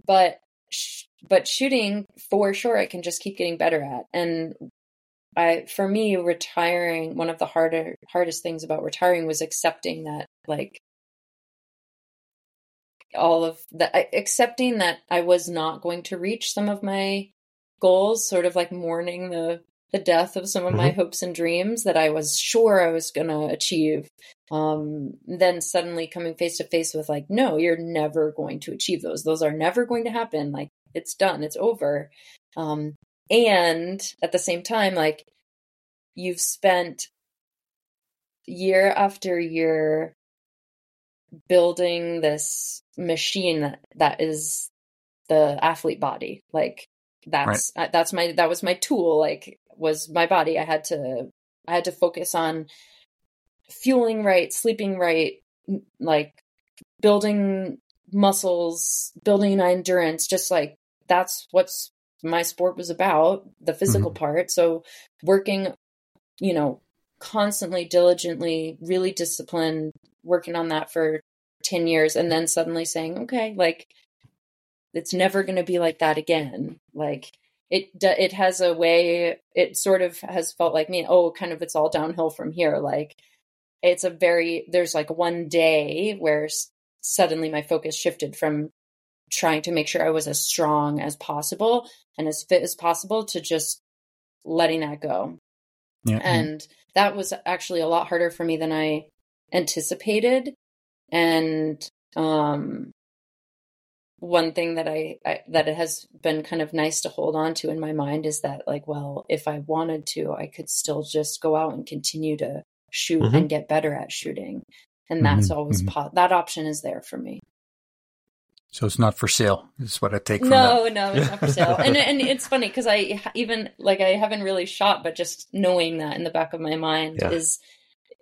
but sh- but shooting for sure, I can just keep getting better at. And I, for me, retiring one of the harder hardest things about retiring was accepting that like all of that accepting that I was not going to reach some of my goals, sort of like mourning the the death of some of mm-hmm. my hopes and dreams that I was sure I was going to achieve. Um, then suddenly coming face to face with like, no, you're never going to achieve those. Those are never going to happen. Like it's done. It's over. Um, and at the same time, like you've spent year after year building this machine that, is the athlete body like that's right. uh, that's my that was my tool like was my body i had to i had to focus on fueling right sleeping right like building muscles building endurance just like that's what's my sport was about the physical mm-hmm. part so working you know constantly diligently really disciplined working on that for 10 years and then suddenly saying, okay, like it's never going to be like that again. Like it, it has a way, it sort of has felt like me, oh, kind of it's all downhill from here. Like it's a very, there's like one day where suddenly my focus shifted from trying to make sure I was as strong as possible and as fit as possible to just letting that go. Yeah. And that was actually a lot harder for me than I anticipated and um one thing that I, I, that it has been kind of nice to hold on to in my mind is that like well if i wanted to i could still just go out and continue to shoot mm-hmm. and get better at shooting and that's mm-hmm. always mm-hmm. po- that option is there for me so it's not for sale. Is what I take. From no, that. no, it's not for sale. and and it's funny because I even like I haven't really shot, but just knowing that in the back of my mind yeah. is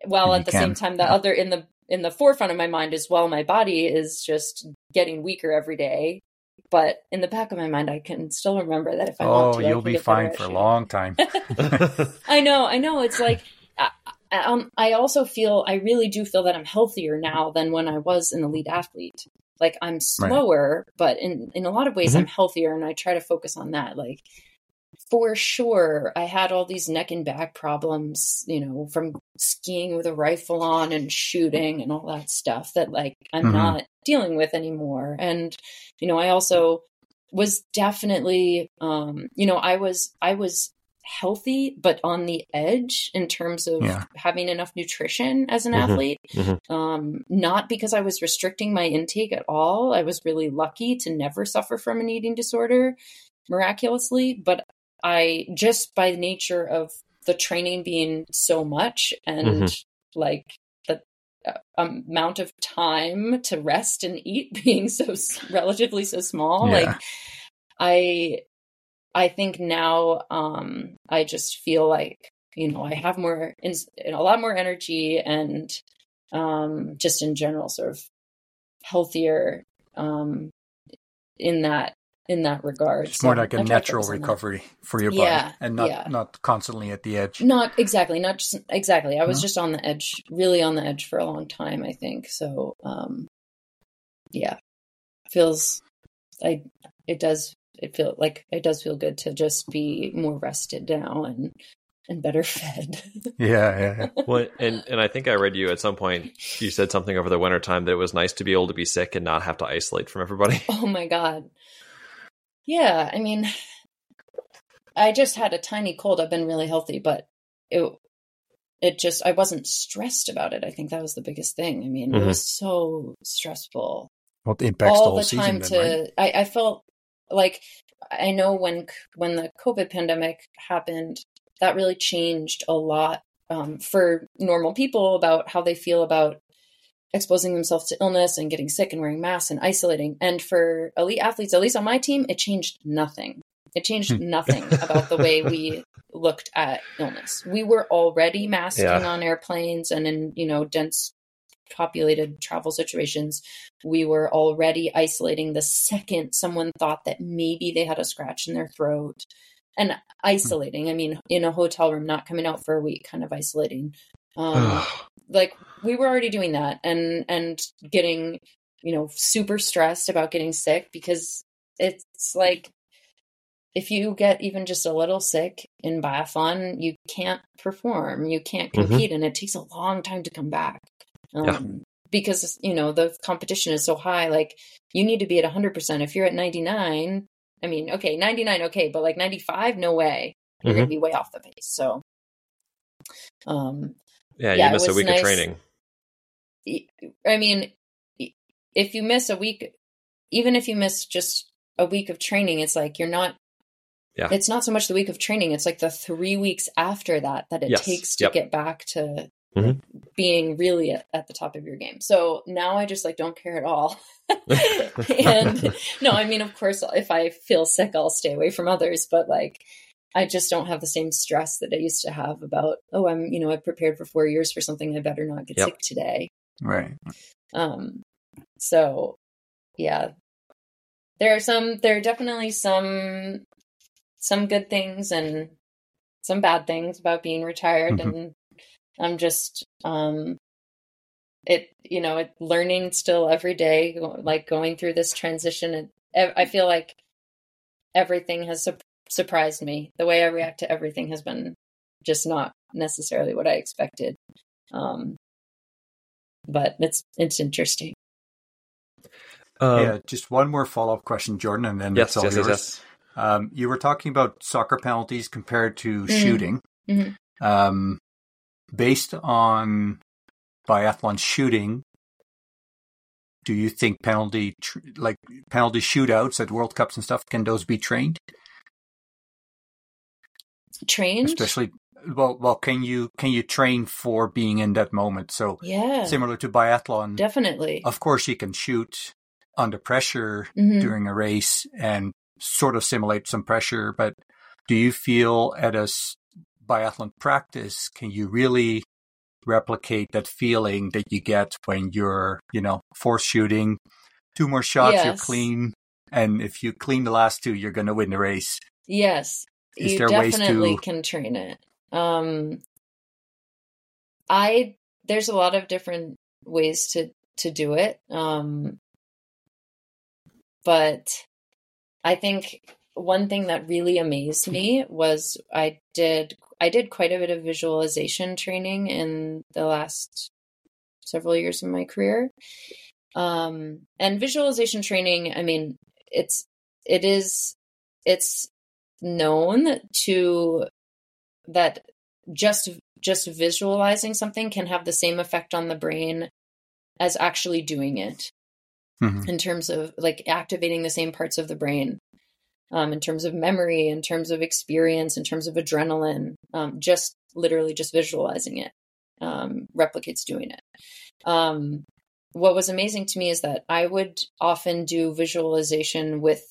while at the can. same time the yeah. other in the in the forefront of my mind as well. My body is just getting weaker every day but in the back of my mind i can still remember that if i oh, want to you'll be fine for a long time. I know i know. It's like I, um, I also feel i really do feel that i'm healthier now than when i was an elite athlete. Like i'm slower right. but in in a lot of ways mm-hmm. i'm healthier and i try to focus on that. Like for sure i had all these neck and back problems you know from skiing with a rifle on and shooting and all that stuff that like i'm mm-hmm. not dealing with anymore and you know i also was definitely um you know i was i was healthy but on the edge in terms of yeah. having enough nutrition as an mm-hmm. athlete mm-hmm. um not because i was restricting my intake at all i was really lucky to never suffer from an eating disorder miraculously but I just by nature of the training being so much and mm-hmm. like the uh, amount of time to rest and eat being so relatively so small, yeah. like I I think now um I just feel like you know I have more in, a lot more energy and um just in general sort of healthier um in that in that regard. It's so more like a natural recovery for your body yeah, and not yeah. not constantly at the edge. Not exactly, not just exactly. I was just on the edge, really on the edge for a long time, I think. So um yeah. Feels I it does it feel like it does feel good to just be more rested now and and better fed. yeah, yeah. well, and and I think I read you at some point. You said something over the winter time that it was nice to be able to be sick and not have to isolate from everybody. Oh my god, yeah, I mean, I just had a tiny cold. I've been really healthy, but it it just I wasn't stressed about it. I think that was the biggest thing. I mean, mm-hmm. it was so stressful. What impacts all the, the time season, to then, right? I, I felt like I know when when the COVID pandemic happened, that really changed a lot um, for normal people about how they feel about exposing themselves to illness and getting sick and wearing masks and isolating. And for elite athletes, at least on my team, it changed nothing. It changed hmm. nothing about the way we looked at illness. We were already masking yeah. on airplanes and in, you know, dense populated travel situations. We were already isolating the second someone thought that maybe they had a scratch in their throat and isolating. I mean, in a hotel room, not coming out for a week, kind of isolating. Um, like we were already doing that and and getting you know super stressed about getting sick because it's like if you get even just a little sick in biathlon you can't perform you can't mm-hmm. compete mm-hmm. and it takes a long time to come back um, yeah. because you know the competition is so high like you need to be at 100% if you're at 99 i mean okay 99 okay but like 95 no way you're mm-hmm. gonna be way off the pace so um yeah, yeah you miss a week nice. of training. I mean, if you miss a week, even if you miss just a week of training, it's like you're not. Yeah. It's not so much the week of training; it's like the three weeks after that that it yes. takes to yep. get back to mm-hmm. being really at, at, the top of your game. So now I just like don't care at all. and no, I mean, of course, if I feel sick, I'll stay away from others. But like, I just don't have the same stress that I used to have about, oh, I'm, you know, I've prepared for four years for something. I better not get yep. sick today. Right. Um, so yeah, there are some, there are definitely some, some good things and some bad things about being retired. Mm-hmm. And I'm just, um, it, you know, it learning still every day, like going through this transition. And I feel like everything has surprised me. The way I react to everything has been just not necessarily what I expected. Um, but it's it's interesting. Um, yeah, just one more follow up question, Jordan, and then yes, all yes, yours. Yes, um, you were talking about soccer penalties compared to mm-hmm. shooting. Mm-hmm. Um, based on biathlon shooting, do you think penalty tr- like penalty shootouts at World Cups and stuff can those be trained? Trained? Especially well well can you can you train for being in that moment? So yeah. similar to biathlon definitely. of course you can shoot under pressure mm-hmm. during a race and sort of simulate some pressure but do you feel at a biathlon practice can you really replicate that feeling that you get when you're you know force shooting? Two more shots yes. you're clean and if you clean the last two you're going to win the race. Yes is you definitely to... can train it. Um, I there's a lot of different ways to to do it. Um, but I think one thing that really amazed me was I did I did quite a bit of visualization training in the last several years of my career. Um, and visualization training, I mean, it's it is it's known to that just just visualizing something can have the same effect on the brain as actually doing it. Mm-hmm. in terms of like activating the same parts of the brain um, in terms of memory in terms of experience in terms of adrenaline um, just literally just visualizing it um, replicates doing it. Um, what was amazing to me is that i would often do visualization with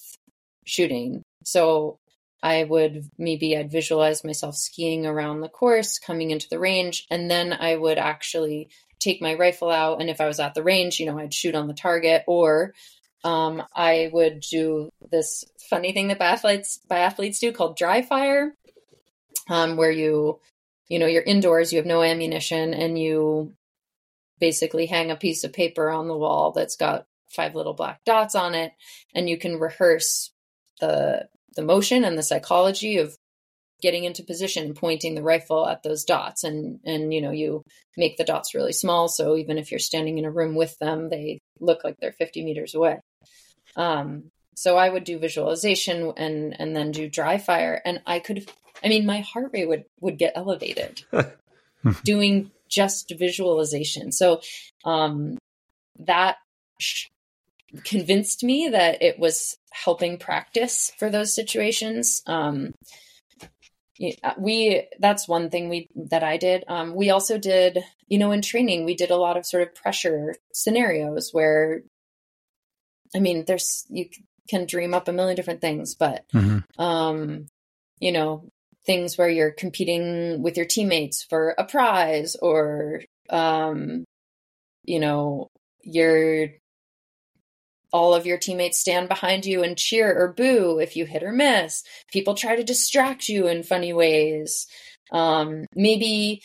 shooting. So I would maybe I'd visualize myself skiing around the course, coming into the range, and then I would actually take my rifle out. And if I was at the range, you know, I'd shoot on the target, or um, I would do this funny thing that biathletes biathletes do called dry fire, um, where you, you know, you're indoors, you have no ammunition, and you basically hang a piece of paper on the wall that's got five little black dots on it, and you can rehearse the the motion and the psychology of getting into position and pointing the rifle at those dots. And and you know you make the dots really small so even if you're standing in a room with them they look like they're 50 meters away. Um, so i would do visualization and and then do dry fire. And i could i mean my heart rate would would get elevated doing just visualization. So um, that convinced me that it was helping practice for those situations. Um, uh, we that's one thing we that I did. Um, we also did, you know, in training, we did a lot of sort of pressure scenarios where, I mean, there's you can dream up a million different things, but, mm-hmm. um, you know, things where you're competing with your teammates for a prize or, um, you know, you're all of your teammates stand behind you and cheer or boo if you hit or miss. People try to distract you in funny ways. Um, maybe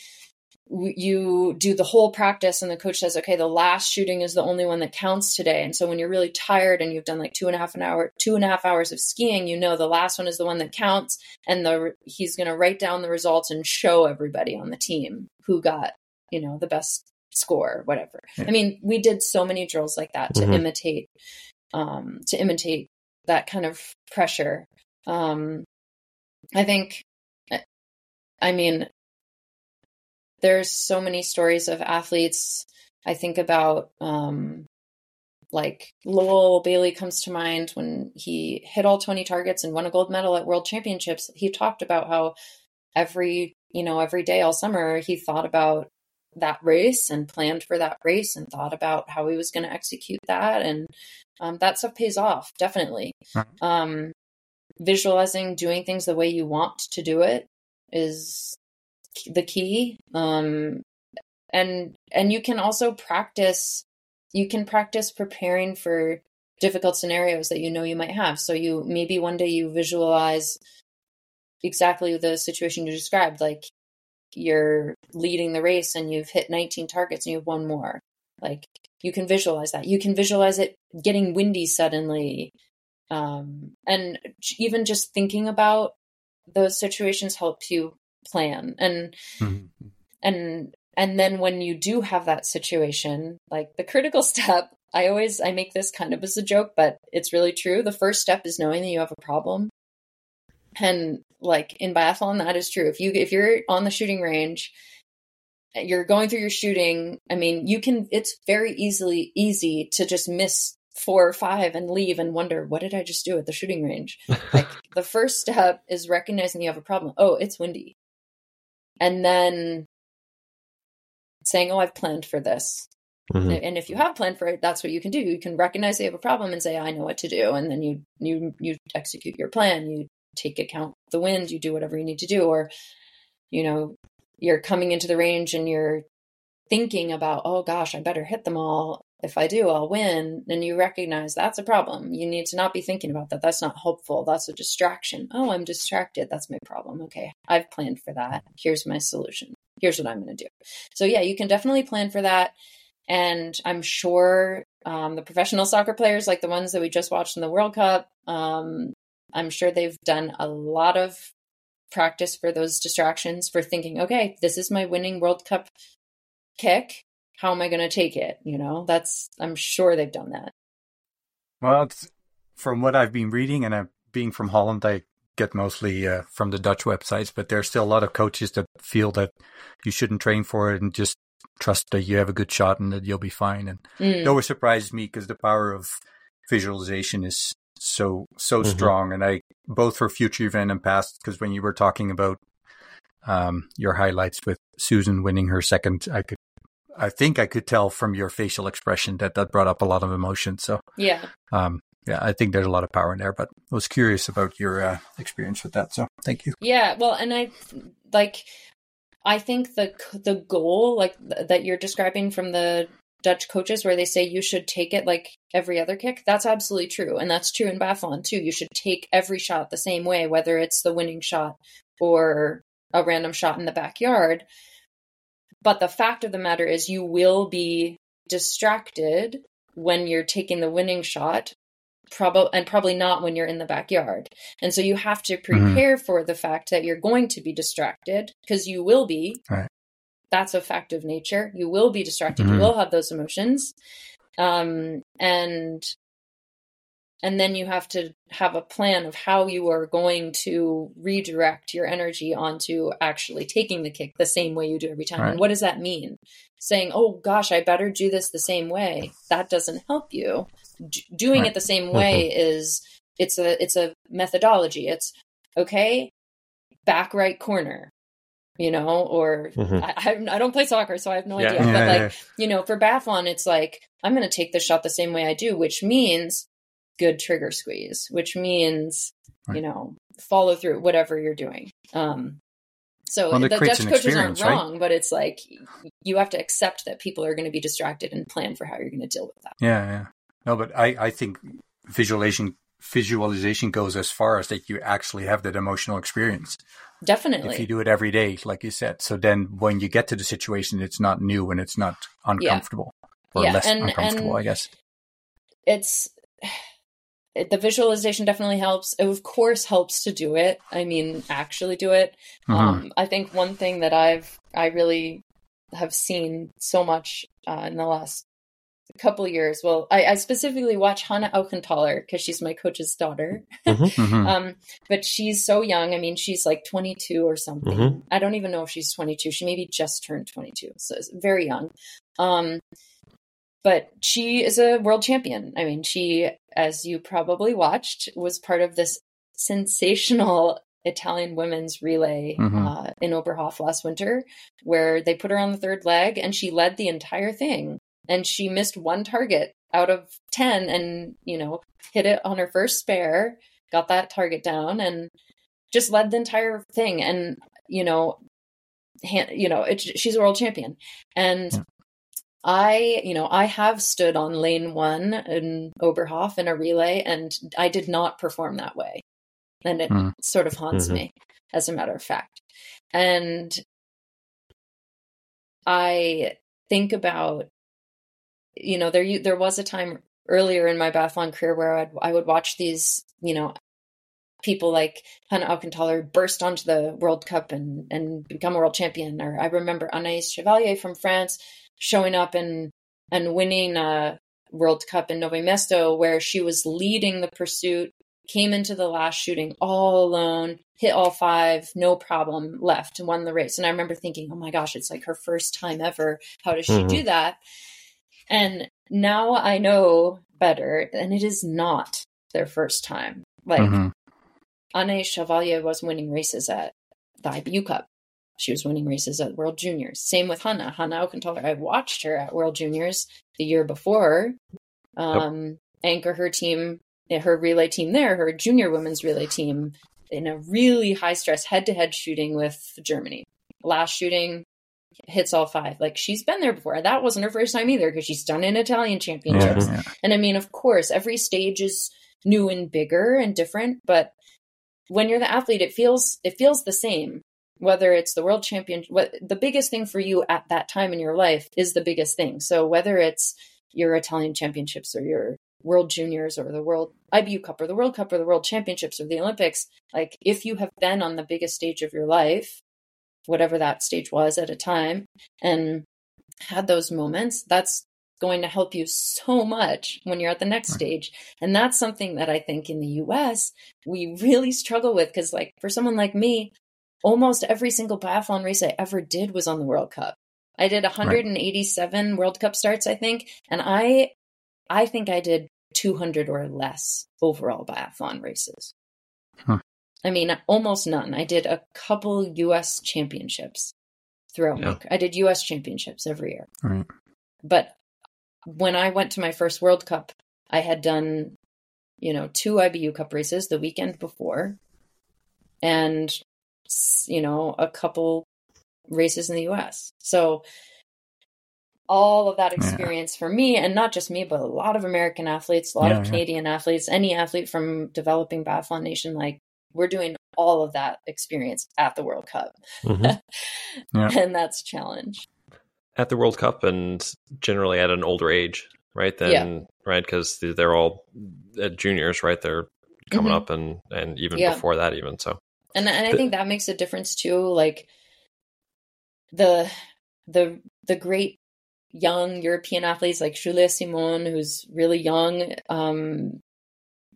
you do the whole practice and the coach says okay the last shooting is the only one that counts today and so when you're really tired and you've done like two and a half an hour two and a half hours of skiing you know the last one is the one that counts and the he's going to write down the results and show everybody on the team who got you know the best score, whatever. Yeah. I mean, we did so many drills like that to mm-hmm. imitate, um, to imitate that kind of pressure. Um, I think, I mean, there's so many stories of athletes. I think about, um, like Lowell Bailey comes to mind when he hit all 20 targets and won a gold medal at world championships. He talked about how every, you know, every day all summer he thought about that race and planned for that race and thought about how he was going to execute that and um, that stuff pays off definitely. Um, visualizing doing things the way you want to do it is the key um, and and you can also practice you can practice preparing for difficult scenarios that you know you might have. So you maybe one day you visualize exactly the situation you described like you're leading the race and you've hit 19 targets and you've won more. Like you can visualize that. You can visualize it getting windy suddenly. Um, and even just thinking about those situations helps you plan. And, mm-hmm. and, and then when you do have that situation, like the critical step, I always, I make this kind of as a joke, but it's really true. The first step is knowing that you have a problem and like in biathlon that is true. If you if you're on the shooting range you're going through your shooting i mean you can it's very easily easy to just miss four or five and leave and wonder what did i just do at the shooting range? Like the first step is recognizing you have a problem. Oh it's windy. And then saying oh i've planned for this. Mm-hmm. and if you have planned for it that's what you can do. You can recognize you have a problem and say i know what to do. And then you you you execute your plan. You take account the wind, you do whatever you need to do, or you know, you're coming into the range and you're thinking about, oh gosh, I better hit them all. If I do, I'll win. And you recognize that's a problem. You need to not be thinking about that. That's not helpful. That's a distraction. Oh, I'm distracted. That's my problem. Okay. I've planned for that. Here's my solution. Here's what I'm going to do. So, yeah, you can definitely plan for that. And I'm sure um, the professional soccer players, like the ones that we just watched in the World Cup, um, I'm sure they've done a lot of practice for those distractions for thinking, okay, this is my winning World Cup kick. How am I going to take it? You know, that's, I'm sure they've done that. Well, from what I've been reading and uh, being from Holland, I get mostly uh, from the Dutch websites, but there's still a lot of coaches that feel that you shouldn't train for it and just trust that you have a good shot and that you'll be fine. And mm. it always surprises me because the power of visualization is so so mm-hmm. strong, and I both for future event and past because when you were talking about um, your highlights with Susan winning her second, I could I think I could tell from your facial expression that that brought up a lot of emotion. So yeah, um, yeah, I think there's a lot of power in there. But I was curious about your uh, experience with that. So thank you. Yeah, well, and I like I think the the goal like th- that you're describing from the Dutch coaches where they say you should take it like every other kick. That's absolutely true. And that's true in biathlon too. You should take every shot the same way, whether it's the winning shot or a random shot in the backyard. But the fact of the matter is, you will be distracted when you're taking the winning shot probably and probably not when you're in the backyard. And so you have to mm-hmm. prepare mm-hmm. for the fact that you're going to be distracted because you will be. Right that's a fact of nature. You will be distracted. Mm-hmm. You will have those emotions. Um, and and then you have to have a plan of how you are going to redirect your energy onto actually taking the kick the same way you do every time right. and what does that mean saying oh gosh i better do this the same way that doesn't help you D- doing right. it the same way mm-hmm. is it's a it's a methodology it's okay back right corner you know or mm-hmm. I, I don't play soccer so i have no yeah. idea yeah, but like yeah. you know for biathlon it's like i'm going to take the shot the same way i do which means good trigger squeeze, which means, right. you know, follow through whatever you're doing. Um, so well, the Dutch coaches aren't wrong, right? but it's like you have to accept that people are going to be distracted and plan for how you're going to deal with that. Yeah, yeah. No, but I, I think visualization visualization goes as far as that you actually have that emotional experience. Definitely. If you do it every day, like you said. So then when you get to the situation, it's not new and it's not uncomfortable yeah. or yeah. less and, uncomfortable, and I guess. It's it, the visualization definitely helps. It of course helps to do it. I mean, actually do it. Mm-hmm. Um, I think one thing that I've I really have seen so much uh, in the last couple years. Well, I, I specifically watch Hannah Auchentaller because she's my coach's daughter. Mm-hmm. mm-hmm. um, but she's so young. I mean, she's like 22 or something. Mm-hmm. I don't even know if she's 22. She maybe just turned 22, so it's very young. Um, but she is a world champion. I mean, she, as you probably watched, was part of this sensational Italian women's relay mm-hmm. uh, in Oberhof last winter, where they put her on the third leg and she led the entire thing. And she missed one target out of 10 and, you know, hit it on her first spare, got that target down, and just led the entire thing. And, you know, hand, you know, it, she's a world champion. And yeah. I, you know, I have stood on lane one in Oberhof in a relay, and I did not perform that way. And it mm. sort of haunts mm-hmm. me, as a matter of fact. And I think about, you know, there there was a time earlier in my biathlon career where I'd, I would watch these, you know, people like Hannah Auchentaller burst onto the World Cup and and become a world champion. Or I remember Anaïs Chevalier from France showing up and and winning a World Cup in Nove Mesto, where she was leading the pursuit, came into the last shooting all alone, hit all five, no problem, left and won the race. And I remember thinking, oh my gosh, it's like her first time ever. How does she mm-hmm. do that? And now I know better, and it is not their first time. Like mm-hmm. Anne Chevalier was winning races at the IBU Cup. She was winning races at World Juniors. Same with Hannah. Hannah Auchentaller. I watched her at World Juniors the year before um, yep. anchor her team, her relay team there, her junior women's relay team in a really high stress head to head shooting with Germany. Last shooting hits all five. Like she's been there before. That wasn't her first time either because she's done in Italian championships. Yeah, yeah. And I mean, of course, every stage is new and bigger and different, but when you're the athlete, it feels it feels the same whether it's the world champion what the biggest thing for you at that time in your life is the biggest thing so whether it's your italian championships or your world juniors or the world ibu cup or the world cup or the world championships or the olympics like if you have been on the biggest stage of your life whatever that stage was at a time and had those moments that's going to help you so much when you're at the next right. stage and that's something that i think in the us we really struggle with because like for someone like me almost every single biathlon race I ever did was on the World Cup. I did 187 right. World Cup starts, I think, and I I think I did 200 or less overall biathlon races. Huh. I mean, almost none. I did a couple U.S. championships throughout yeah. my. I did U.S. championships every year. Right. But when I went to my first World Cup, I had done, you know, two IBU Cup races the weekend before, and you know, a couple races in the US. So all of that experience yeah. for me, and not just me, but a lot of American athletes, a lot yeah, of Canadian yeah. athletes, any athlete from developing biathlon nation, like we're doing all of that experience at the World Cup. Mm-hmm. and that's a challenge. At the World Cup and generally at an older age, right? Then, right? Because they're all juniors, right? They're coming mm-hmm. up and, and even before that, even. So and and I think that makes a difference too. Like the the the great young European athletes like Julia Simon, who's really young, um,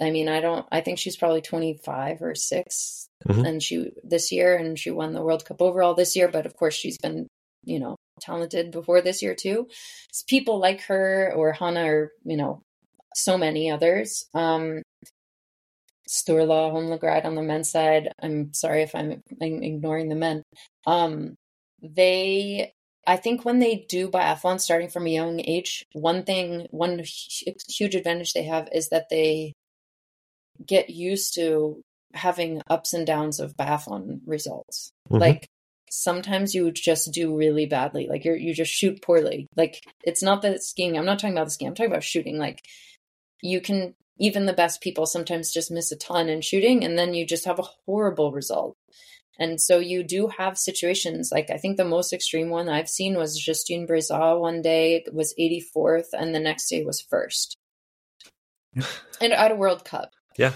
I mean, I don't. I think she's probably twenty five or 6 mm-hmm. and she this year, and she won the World Cup overall this year. But of course, she's been you know talented before this year too. It's people like her or Hannah or you know so many others. Um, Sturla Holm Lægreid on the men's side. I'm sorry if I'm, I'm ignoring the men. Um, they I think when they do biathlon starting from a young age, one thing, one huge advantage they have is that they get used to having ups and downs of biathlon results. Mm-hmm. Like sometimes you just do really badly. Like you you just shoot poorly. Like it's not the skiing. I'm not talking about the skiing. I'm talking about shooting. Like you can even the best people sometimes just miss a ton in shooting and then you just have a horrible result. And so you do have situations like I think the most extreme one I've seen was Justine Braisaz one day was 84th and the next day was first. and at a World Cup. Yeah.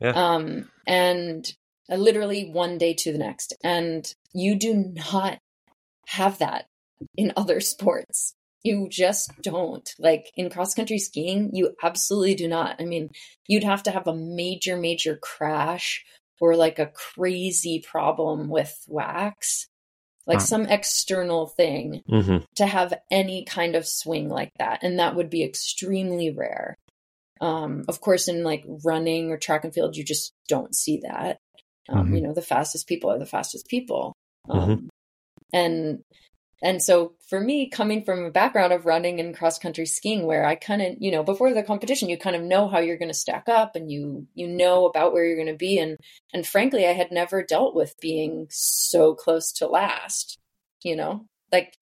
Yeah. Um and uh, literally one day to the next. And you do not have that in other sports. You just don't. Like in cross country skiing, you absolutely do not. I mean, you'd have to have a major, major crash or like a crazy problem with wax, like huh. some external thing mm-hmm. to have any kind of swing like that. And that would be extremely rare. Um, of course, in like running or track and field, you just don't see that. Um, mm-hmm. You know, the fastest people are the fastest people. Mm-hmm. Um, mm-hmm. And and so for me, coming from a background of running and cross country skiing, where I kind of, you know, before the competition, you kind of know how you're going to stack up and you, you know about where you're going to be. And, and frankly, I had never dealt with being so close to last, you know, like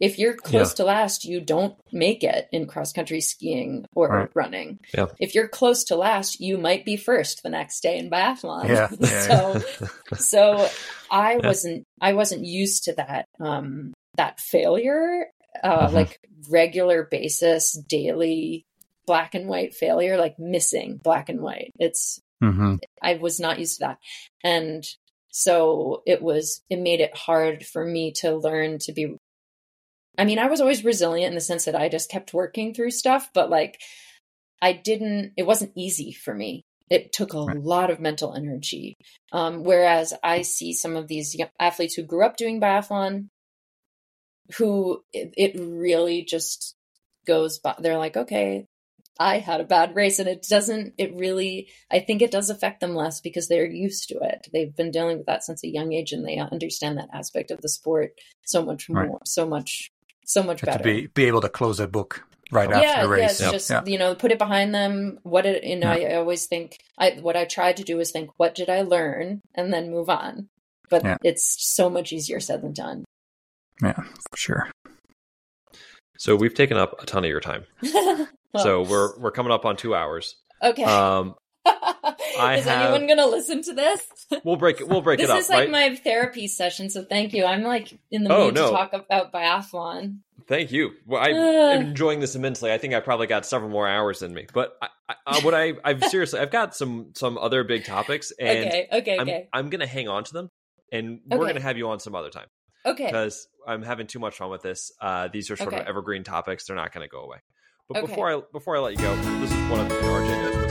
if you're close yeah. to last, you don't make it in cross country skiing or right. running. Yeah. If you're close to last, you might be first the next day in biathlon. Yeah. so, so I wasn't, I wasn't used to that, um, that failure, uh, mm-hmm. like regular basis, daily black and white failure, like missing black and white. It's, mm-hmm. I was not used to that. And so it was, it made it hard for me to learn to be I mean, I was always resilient in the sense that I just kept working through stuff, but like I didn't, it wasn't easy for me. It took a right. lot of mental energy. Um, whereas I see some of these athletes who grew up doing biathlon who it, it really just goes by. They're like, okay, I had a bad race and it doesn't, it really, I think it does affect them less because they're used to it. They've been dealing with that since a young age and they understand that aspect of the sport so much more, right. so much so much better. To be be able to close a book right after yeah, the race. Yeah, it's yep. just yeah. you know put it behind them. What it you know yeah. I, always think I what I try to do is think what did I learn and then move on. But yeah. it's so much easier said than done. Yeah, for sure. So we've taken up a ton of your time. well, so we're we're coming up on two hours. Okay. Um, I is have... anyone going to listen to this? We'll break it. We'll break it up. This is like right? my therapy session, so thank you. I'm like in the oh, mood no. to talk about biathlon. Thank you. Well, I'm uh. enjoying this immensely. I think I probably got several more hours in me. But I, I, what I, I've seriously, I've got some some other big topics, and okay, okay, I'm, okay. I'm going to hang on to them, and we're going to have you on some other time. Okay. Because I'm having too much fun with this. Uh, these are sort okay. of evergreen topics. They're not going to go away. But okay. before I before I let you go, this is one of the RJ knows what's coming.